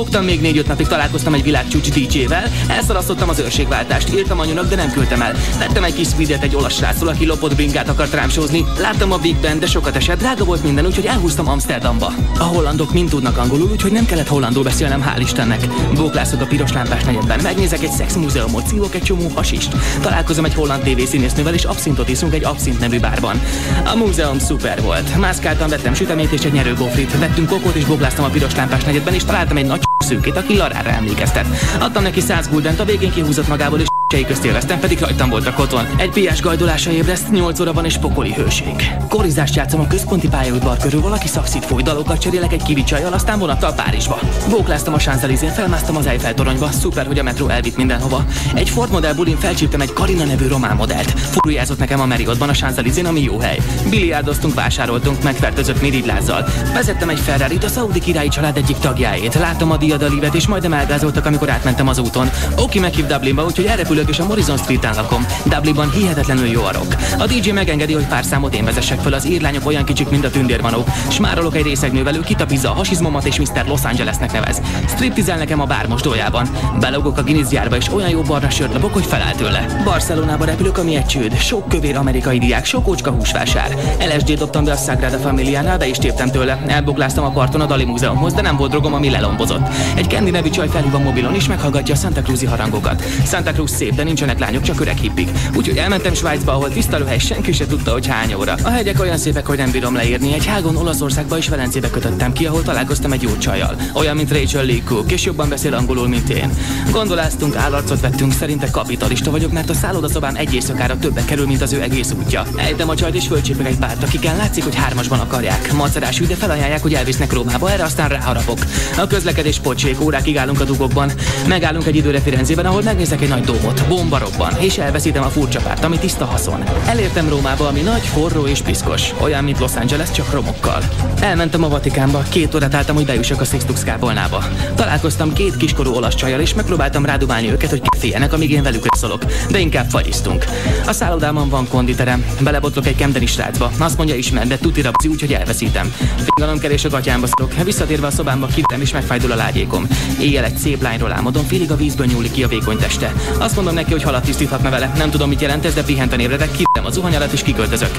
T: Lógtam még négy-öt napig, találkoztam egy világcsúcs DJ-vel, elszalasztottam az őrségváltást, írtam anyunak, de nem küldtem el. Vettem egy kis speedet egy olasz srácról, aki lopott bringát akart rám sózni. Láttam a Big Ben, de sokat esett, drága volt minden, úgyhogy elhúztam Amsterdamba. A hollandok mind tudnak angolul, úgyhogy nem kellett hollandul beszélnem, hál' Istennek. Bóklászok a piros lámpás negyedben, megnézek egy szexmúzeumot, szívok egy csomó hasist. Találkozom egy holland TV színésznővel, és abszintot iszunk egy abszint nevű bárban. A múzeum szuper volt. Mászkáltam, vettem süteményt és egy nyerőgófrit. Vettünk kokót és bókláztam a piros lámpás negyedben, és találtam egy nagy szűkét, aki Larára emlékeztet. Adtam neki 100 guldent, a végén kihúzott magából és csei közt élveztem, pedig rajtam voltak otthon. Egy piás gajdolása ébreszt, 8 óra van és pokoli hőség. Korizást játszom a központi pályaudvar körül, valaki szakszit fúj, dalokat cserélek egy kivicsajjal, aztán vonattal Párizsba. Bókláztam a Sánzelizén, felmásztam az Eiffel toronyba, szuper, hogy a metró elvitt mindenhova. Egy Ford modell bulin felcsíptem egy Karina nevű román modellt. Furuljázott nekem a Meriotban a Sánzelizén, ami jó hely. Biliárdoztunk, vásároltunk, megfertőzött miriglázzal. Vezettem egy ferrari a szaudi királyi család egyik tagjáét. Láttam a diadalivet, és majdnem elgázoltak, amikor átmentem az úton. Oki meghív Dublinba, úgyhogy elrepülök és a Morrison Street-en lakom. Dublinban hihetetlenül jó a rock. A DJ megengedi, hogy pár számot én vezessek fel, az írlányok olyan kicsik, mint a tündérmanók. Smárolok egy részegnővel, ő kitapizza a hasizmomat és Mr. Los Angelesnek nevez. Striptizel nekem a bár mosdójában. Belogok a Guinness gyárba, és olyan jó barna sört labok, hogy feláll tőle. Barcelonába repülök, ami egy csőd. Sok kövér amerikai diák, sok ócska húsvásár. LSD dobtam be a Sagrada Familiánál, be is téptem tőle. Elbogláztam a parton a Dali Múzeumhoz, de nem volt drogom, ami lelombozott. Egy Candy nevű csaj felhív a mobilon, és meghallgatja a Santa Cruzi harangokat. Santa Cruz szép, de nincsenek lányok, csak öreg hippik. Úgyhogy elmentem Svájcba, ahol tiszta hely, senki se tudta, hogy hány óra. A hegyek olyan szépek, hogy nem bírom leírni. Egy hágon Olaszországba és Velencébe kötöttem ki, ahol találkoztam egy jó csajjal. Olyan, mint Rachel Lee Cook, és jobban beszél angolul, mint én. Gondoláztunk, állarcot vettünk, szerinte kapitalista vagyok, mert a szállodaszobám egy éjszakára többe kerül, mint az ő egész útja. Ejtem a csajt és fölcsípek egy párt, akiken látszik, hogy hármasban akarják. Macerás ügy, de felajánlják, hogy elvisznek Rómába, erre aztán ráharapok. A közlekedés pocsék, órákig állunk a dugokban. Megállunk egy időre Firenzében, ahol megnézek egy nagy dómot, bomba robban, és elveszítem a furcsa párt, ami tiszta haszon. Elértem Rómába, ami nagy, forró és piszkos, olyan, mint Los Angeles, csak romokkal. Elmentem a Vatikánba, két órát álltam, hogy bejussak a Sixtux kápolnába. Találkoztam két kiskorú olasz csajjal, és megpróbáltam rádumálni őket, hogy féljenek, amíg én velük szólok, de inkább fagyiztunk. A szállodában van konditerem, belebotlok egy kemdeni srácba, azt mondja ismer, de tutira bzi, úgyhogy elveszítem. Fingalomkerés a gatyámba szorok, visszatérve a szobámba kivtem és megfájdul a lágyékom. Éjjel egy szép lányról álmodom, félig a vízből nyúlik ki a vékony teste. Azt mondom neki, hogy halat tisztíthatna vele, nem tudom mit jelent ez, de pihenten ébredek, kivtem az zuhany alatt és kiköltözök.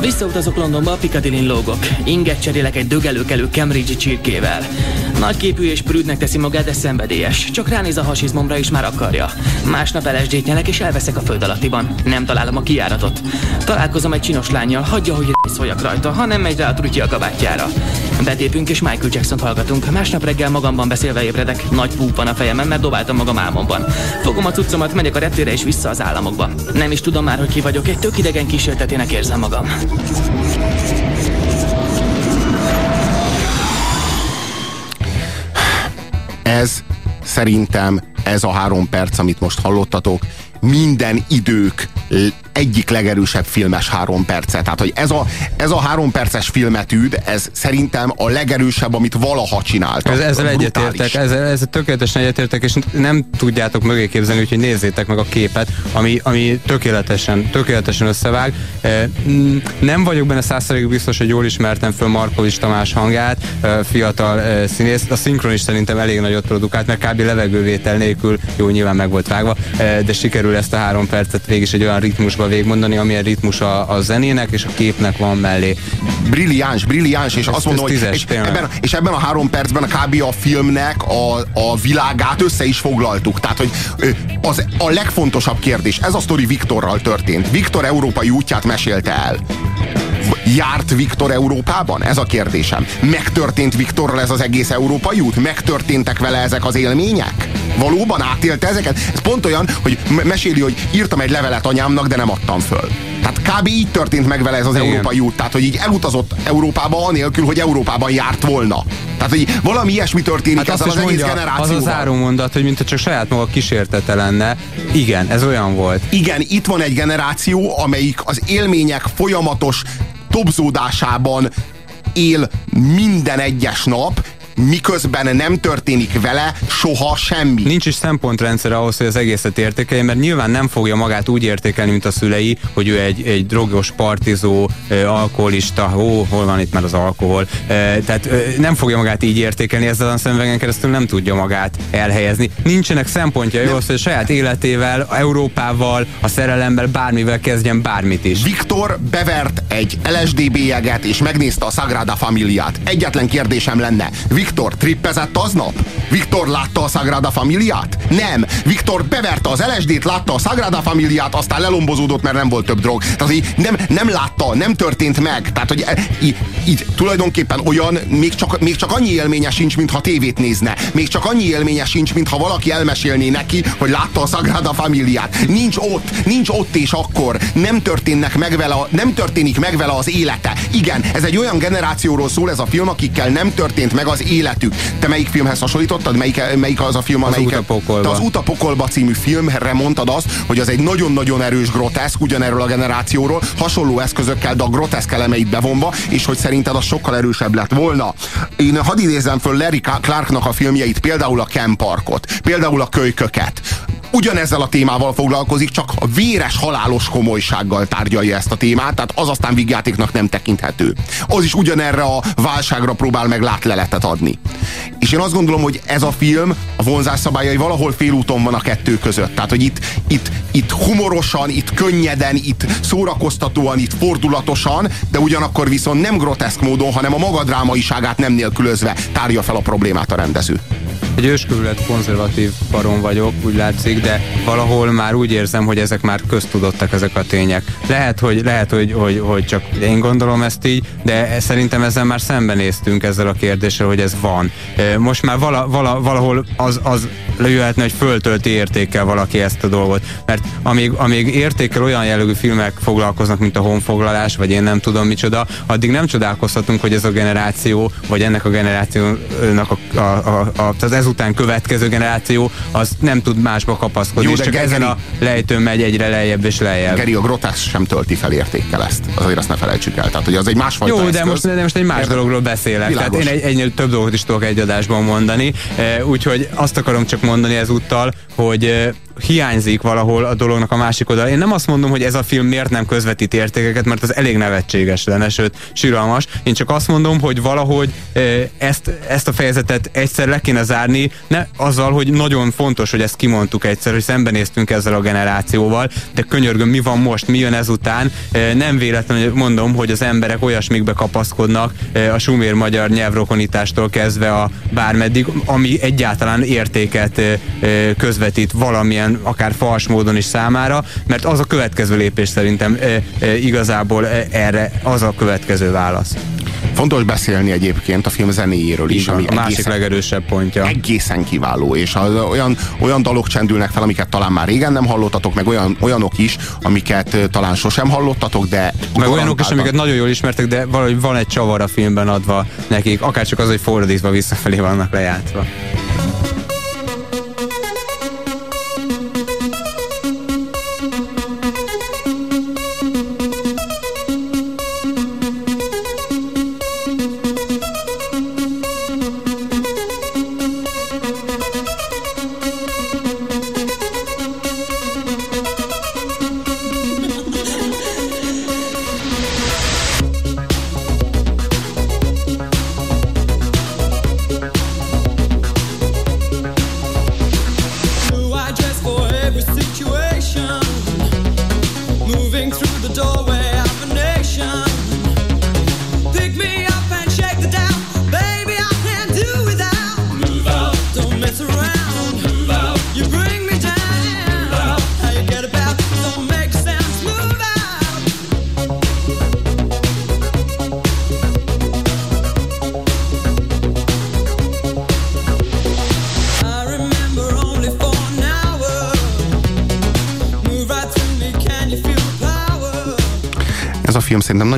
T: Visszautazok Londonba, a Piccadilly lógok. Inget cserélek egy dögelőkelő Cambridge csirkével. Nagyképű és prűdnek teszi magát, de szenvedélyes. Csak ránéz a hasizmomra és már akarja. Másnap lsd nyelek és elveszek a föld alattiban. Nem találom a kijáratot. Találkozom egy csinos lányjal, hagyja, hogy szóljak rajta, ha nem megy rá a trutyi a kabátjára. Betépünk és Michael Jackson hallgatunk. Másnap reggel magamban beszélve ébredek. Nagy púp van a fejemen, mert dobáltam magam álmomban. Fogom a cuccomat, megyek a reptére és vissza az államokba. Nem is tudom már, hogy ki vagyok, egy tök idegen kísértetének érzem magam.
B: Ez szerintem ez a három perc, amit most hallottatok, minden idők egyik legerősebb filmes három perce. Tehát, hogy ez a, ez a három perces filmetűd, ez szerintem a legerősebb, amit valaha csináltak.
C: Ez, ezzel egyetértek, ezzel, ezzel tökéletesen egyetértek, és nem tudjátok mögé képzelni, úgyhogy nézzétek meg a képet, ami, ami tökéletesen, tökéletesen összevág. Nem vagyok benne százszerűen biztos, hogy jól ismertem föl Markovics Tamás hangját, fiatal színész. A szinkron is szerintem elég nagyot produkált, mert kb. levegővétel nélkül, jó, nyilván meg volt vágva, de sikerül ezt a három percet végig egy olyan ritmusba végigmondani, amilyen ritmus a, a zenének és a képnek van mellé.
B: Brilliáns, brilliáns, és ez, azt mondom, tízes, hogy és ebben, és ebben a három percben a kb. a filmnek a, a világát össze is foglaltuk. Tehát, hogy az a legfontosabb kérdés, ez a sztori Viktorral történt. Viktor európai útját mesélte el. Járt Viktor Európában? Ez a kérdésem. Megtörtént Viktorral ez az egész európai út? Megtörténtek vele ezek az élmények? Valóban átélte ezeket? Ez pont olyan, hogy meséli, hogy írtam egy levelet anyámnak, de nem adtam föl. Tehát kb. így történt meg vele ez az Igen. európai út. Tehát, hogy így elutazott Európába anélkül, hogy Európában járt volna. Tehát, hogy valami ilyesmi történik hát ezzel az, az egész mondja, generációval.
C: Az az záró mondat, hogy mintha csak saját maga kísértete lenne. Igen, ez olyan volt.
B: Igen, itt van egy generáció, amelyik az élmények folyamatos tobzódásában él minden egyes nap, miközben nem történik vele soha semmi.
C: Nincs is szempontrendszer ahhoz, hogy az egészet értékelje, mert nyilván nem fogja magát úgy értékelni, mint a szülei, hogy ő egy, egy drogos, partizó, alkoholista, hó, hol van itt már az alkohol. Tehát nem fogja magát így értékelni, ezzel a szemvegen keresztül nem tudja magát elhelyezni. Nincsenek szempontja ahhoz, hogy a saját életével, Európával, a szerelemmel, bármivel kezdjen bármit is.
B: Viktor bevert egy LSD bélyeget, és megnézte a Sagrada Familiát. Egyetlen kérdésem lenne. Viktor Viktor trippezett aznap? Viktor látta a Sagrada Familiát? Nem. Viktor beverte az LSD-t, látta a Sagrada Familiát, aztán lelombozódott, mert nem volt több drog. Tehát így nem, nem látta, nem történt meg. Tehát, hogy e, így, így tulajdonképpen olyan, még csak, még csak annyi élménye sincs, mintha tévét nézne. Még csak annyi élménye sincs, mintha valaki elmesélné neki, hogy látta a Sagrada Familiát. Nincs ott, nincs ott és akkor. Nem történnek meg vele, nem történik meg vele az élete. Igen, ez egy olyan generációról szól ez a film, akikkel nem történt meg az életük. Te melyik filmhez hasonlítottad? Melyik, melyik az a film,
C: Az
B: amelyik...
C: Utapokolba.
B: Te az Utapokolba című filmre mondtad azt, hogy az egy nagyon-nagyon erős groteszk ugyanerről a generációról, hasonló eszközökkel, de a groteszk elemeit bevonva, és hogy szerinted az sokkal erősebb lett volna. Én hadd idézem föl Larry Clarknak a filmjeit, például a Ken Parkot, például a Kölyköket, ugyanezzel a témával foglalkozik, csak a véres, halálos komolysággal tárgyalja ezt a témát, tehát az aztán vígjátéknak nem tekinthető. Az is ugyanerre a válságra próbál meg látleletet adni. És én azt gondolom, hogy ez a film, a vonzás szabályai valahol félúton van a kettő között. Tehát, hogy itt, itt, itt humorosan, itt könnyeden, itt szórakoztatóan, itt fordulatosan, de ugyanakkor viszont nem groteszk módon, hanem a maga drámaiságát nem nélkülözve tárja fel a problémát a rendező.
C: Egy őskövület konzervatív baron vagyok, úgy látszik, de valahol már úgy érzem, hogy ezek már köztudottak ezek a tények. Lehet, hogy, lehet, hogy, hogy, hogy csak én gondolom ezt így, de szerintem ezzel már szembenéztünk ezzel a kérdéssel, hogy ez van. Most már vala, vala, valahol az, az jöhetne, hogy föltölti értékkel valaki ezt a dolgot. Mert amíg, amíg értékkel olyan jellegű filmek foglalkoznak, mint a honfoglalás, vagy én nem tudom micsoda, addig nem csodálkozhatunk, hogy ez a generáció, vagy ennek a generációnak a, a, a, a, az ezután következő generáció, az nem tud másba kapaszkodni,
B: Jó, de
C: csak
B: Geri-
C: ezen a lejtőn megy egyre lejjebb és lejjebb.
B: Geri, a groteszk sem tölti fel értékkel ezt. Azért azt ne felejtsük el. Tehát, hogy az egy másfajta
C: Jó, de
B: eszköz.
C: most, de most egy más
B: Érted?
C: dologról beszélek.
B: Világos.
C: Tehát én egy, egynél több dolgot is tudok egy adásban mondani. E, Úgyhogy azt akarom csak mondani ezúttal, hogy e, hiányzik valahol a dolognak a másik oldal. Én nem azt mondom, hogy ez a film miért nem közvetít értékeket, mert az elég nevetséges lenne, sőt, síralmas. Én csak azt mondom, hogy valahogy ezt, ezt a fejezetet egyszer le kéne zárni, ne azzal, hogy nagyon fontos, hogy ezt kimondtuk egyszer, hogy szembenéztünk ezzel a generációval, de könyörgöm, mi van most, mi jön ezután. Nem véletlenül mondom, hogy az emberek olyasmikbe kapaszkodnak a sumér magyar nyelvrokonítástól kezdve a bármeddig, ami egyáltalán értéket közvetít valamilyen, akár fals módon is számára, mert az a következő lépés szerintem e, e, igazából erre az a következő válasz.
B: Fontos beszélni egyébként a film zenéjéről is,
C: van,
B: ami
C: a másik
B: egészen,
C: legerősebb pontja.
B: egészen kiváló, és az, olyan, olyan dalok csendülnek fel, amiket talán már régen nem hallottatok, meg olyan, olyanok is, amiket talán sosem hallottatok, de
C: Meg olyanok is, amiket nagyon jól ismertek, de valahogy van egy csavar a filmben adva nekik, akár csak az, hogy fordítva visszafelé vannak lejátszva.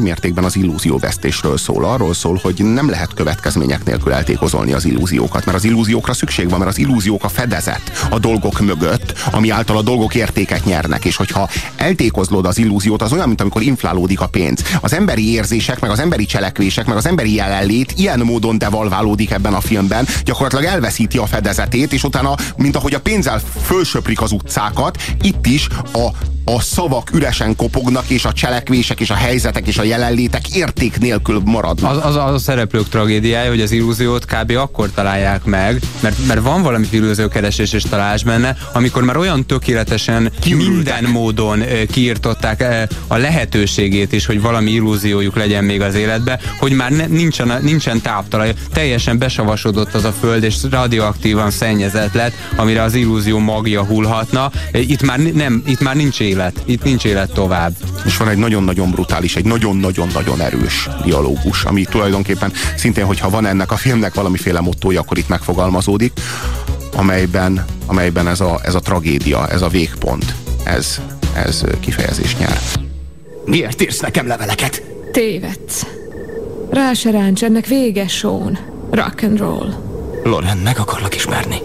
B: Nagy mértékben az illúzióvesztésről szól. Arról szól, hogy nem lehet következmények nélkül eltékozolni az illúziókat, mert az illúziókra szükség van, mert az illúziók a fedezet a dolgok mögött, ami által a dolgok értéket nyernek, és hogyha eltékozlod az illúziót, az olyan, mint amikor inflálódik a pénz. Az emberi érzések, meg az emberi cselekvések, meg az emberi jelenlét ilyen módon devalválódik ebben a filmben, gyakorlatilag elveszíti a fedezetét, és utána, mint ahogy a pénzzel fölsöprik az utcákat, itt is a, a szavak üresen kopognak, és a cselekvések, és a helyzetek, és a jelenlétek érték nélkül maradnak.
C: Az, az, az a szereplők tragédiája, hogy az illúziót kb. akkor találják meg, mert, mert van valami illúziókeresés és találás benne, amikor már olyan tökéletesen Kiürültek. minden módon kiirtották a lehetőségét is, hogy valami illúziójuk legyen még az életbe, hogy már ne, nincsen, nincsen táptalaj, teljesen besavasodott az a föld, és radioaktívan szennyezett lett, amire az illúzió magja hullhatna. Itt már, nem, itt már nincs élet, itt nincs élet tovább.
B: És van egy nagyon-nagyon brutális, egy nagyon-nagyon-nagyon erős dialógus, ami tulajdonképpen szintén, hogyha van ennek a filmnek valamiféle mottója, akkor itt megfogalmazódik, amelyben, amelyben ez, a, ez a tragédia, ez a végpont, ez, ez kifejezés nyer.
U: Miért írsz nekem leveleket?
V: Tévedsz. Rá se ráncs, ennek vége, Sean. Rock and roll.
U: Loren, meg akarlak ismerni.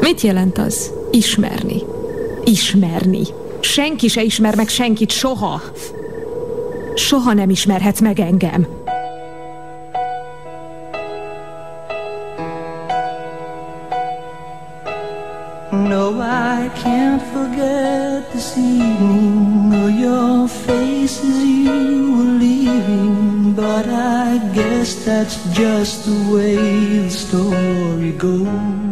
V: Mit jelent az? Ismerni. Ismerni. Senki se ismer meg senkit soha. Soha nem ismerhetsz meg engem.
W: No, I can't forget this evening or your face as you were leaving. But I guess that's just the way the story goes.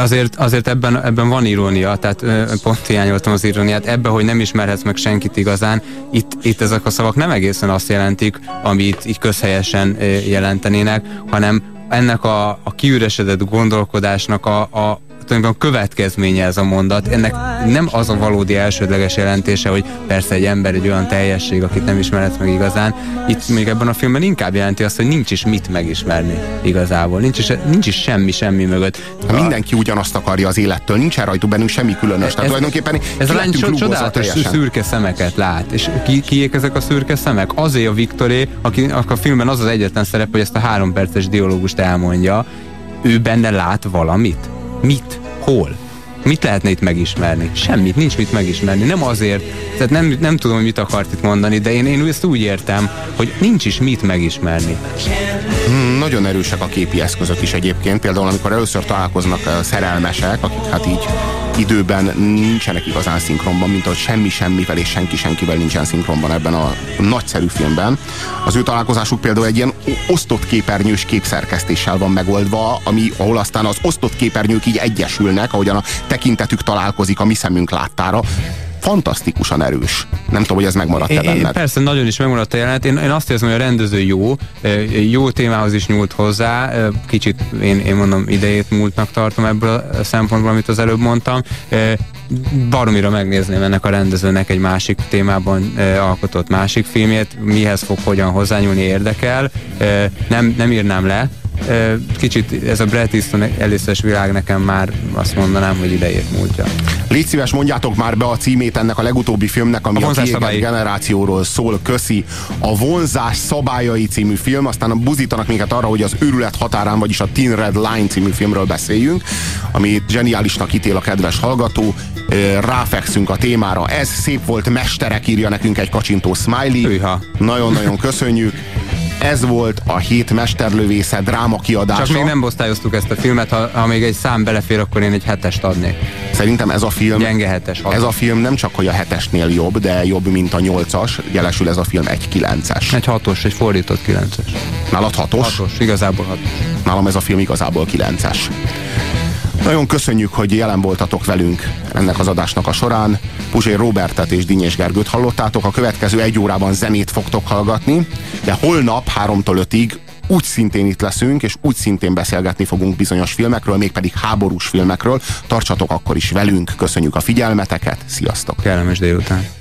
C: Azért, azért ebben, ebben van irónia, tehát pont hiányoltam az iróniát. Ebben, hogy nem ismerhetsz meg senkit igazán, itt, itt ezek a szavak nem egészen azt jelentik, amit így közhelyesen jelentenének, hanem ennek a, a kiüresedett gondolkodásnak a, a, tulajdonképpen következménye ez a mondat. Ennek nem az a valódi elsődleges jelentése, hogy persze egy ember egy olyan teljesség, akit nem ismerhetsz meg igazán. Itt még ebben a filmben inkább jelenti azt, hogy nincs is mit megismerni igazából. Nincs is, nincs is semmi, semmi mögött.
B: Ha mindenki ugyanazt akarja az élettől, nincs rajtuk bennünk semmi különös. Ez, Tehát tulajdonképpen
C: ez a lány csodálatos szürke szemeket lát. És ki, kiék ezek a szürke szemek? Azért a Viktoré, aki a filmben az az egyetlen szerep, hogy ezt a három perces dialógust elmondja, ő benne lát valamit? Mit? Hol? Mit lehetne itt megismerni? Semmit, nincs mit megismerni. Nem azért, tehát nem, nem tudom, hogy mit akart itt mondani, de én, én ezt úgy értem, hogy nincs is mit megismerni.
B: Hmm, nagyon erősek a képi eszközök is egyébként. Például, amikor először találkoznak a szerelmesek, akik hát így időben nincsenek igazán szinkronban, mint ahogy semmi semmivel és senki senkivel nincsen szinkronban ebben a nagyszerű filmben. Az ő találkozásuk például egy ilyen osztott képernyős képszerkesztéssel van megoldva, ami, ahol aztán az osztott képernyők így egyesülnek, ahogyan a tekintetük találkozik a mi szemünk láttára fantasztikusan erős. Nem tudom, hogy ez megmaradt-e benned.
C: Persze, nagyon is megmaradt a jelenet. Én, én azt érzem, hogy a rendező jó, jó témához is nyúlt hozzá, kicsit én, én mondom idejét múltnak tartom ebből a szempontból, amit az előbb mondtam. Baromira megnézném ennek a rendezőnek egy másik témában alkotott másik filmjét, mihez fog hogyan hozzányúlni érdekel. Nem, nem írnám le, kicsit ez a Brett Easton előszörös világ nekem már azt mondanám, hogy idejét múltja.
B: Légy szíves, mondjátok már be a címét ennek a legutóbbi filmnek, ami a, a generációról szól, köszi. A Vonzás szabályai című film, aztán buzítanak minket arra, hogy az őrület határán, vagyis a Teen Red Line című filmről beszéljünk, ami zseniálisnak ítél a kedves hallgató. Ráfekszünk a témára. Ez szép volt, mesterek, írja nekünk egy kacsintó smiley. Nagyon-nagyon köszönjük. Ez volt a hét mesterlövésze dráma kiadása.
C: Csak még nem osztályoztuk ezt a filmet, ha, ha még egy szám belefér, akkor én egy hetest adnék.
B: Szerintem ez a film...
C: Gyenge hetes.
B: Ez a film nem csak, hogy a hetesnél jobb, de jobb, mint a nyolcas. Jelesül ez a film egy kilences.
C: Egy hatos, egy fordított kilences.
B: Nálad hatos?
C: Hatos, igazából hatos.
B: Nálam ez a film igazából kilences. Nagyon köszönjük, hogy jelen voltatok velünk ennek az adásnak a során. Puzsé Robertet és Dinyés Gergőt hallottátok, a következő egy órában zenét fogtok hallgatni, de holnap 3-tól 5-ig úgy szintén itt leszünk, és úgy szintén beszélgetni fogunk bizonyos filmekről, mégpedig háborús filmekről. Tartsatok akkor is velünk, köszönjük a figyelmeteket, sziasztok!
C: Kellemes délután!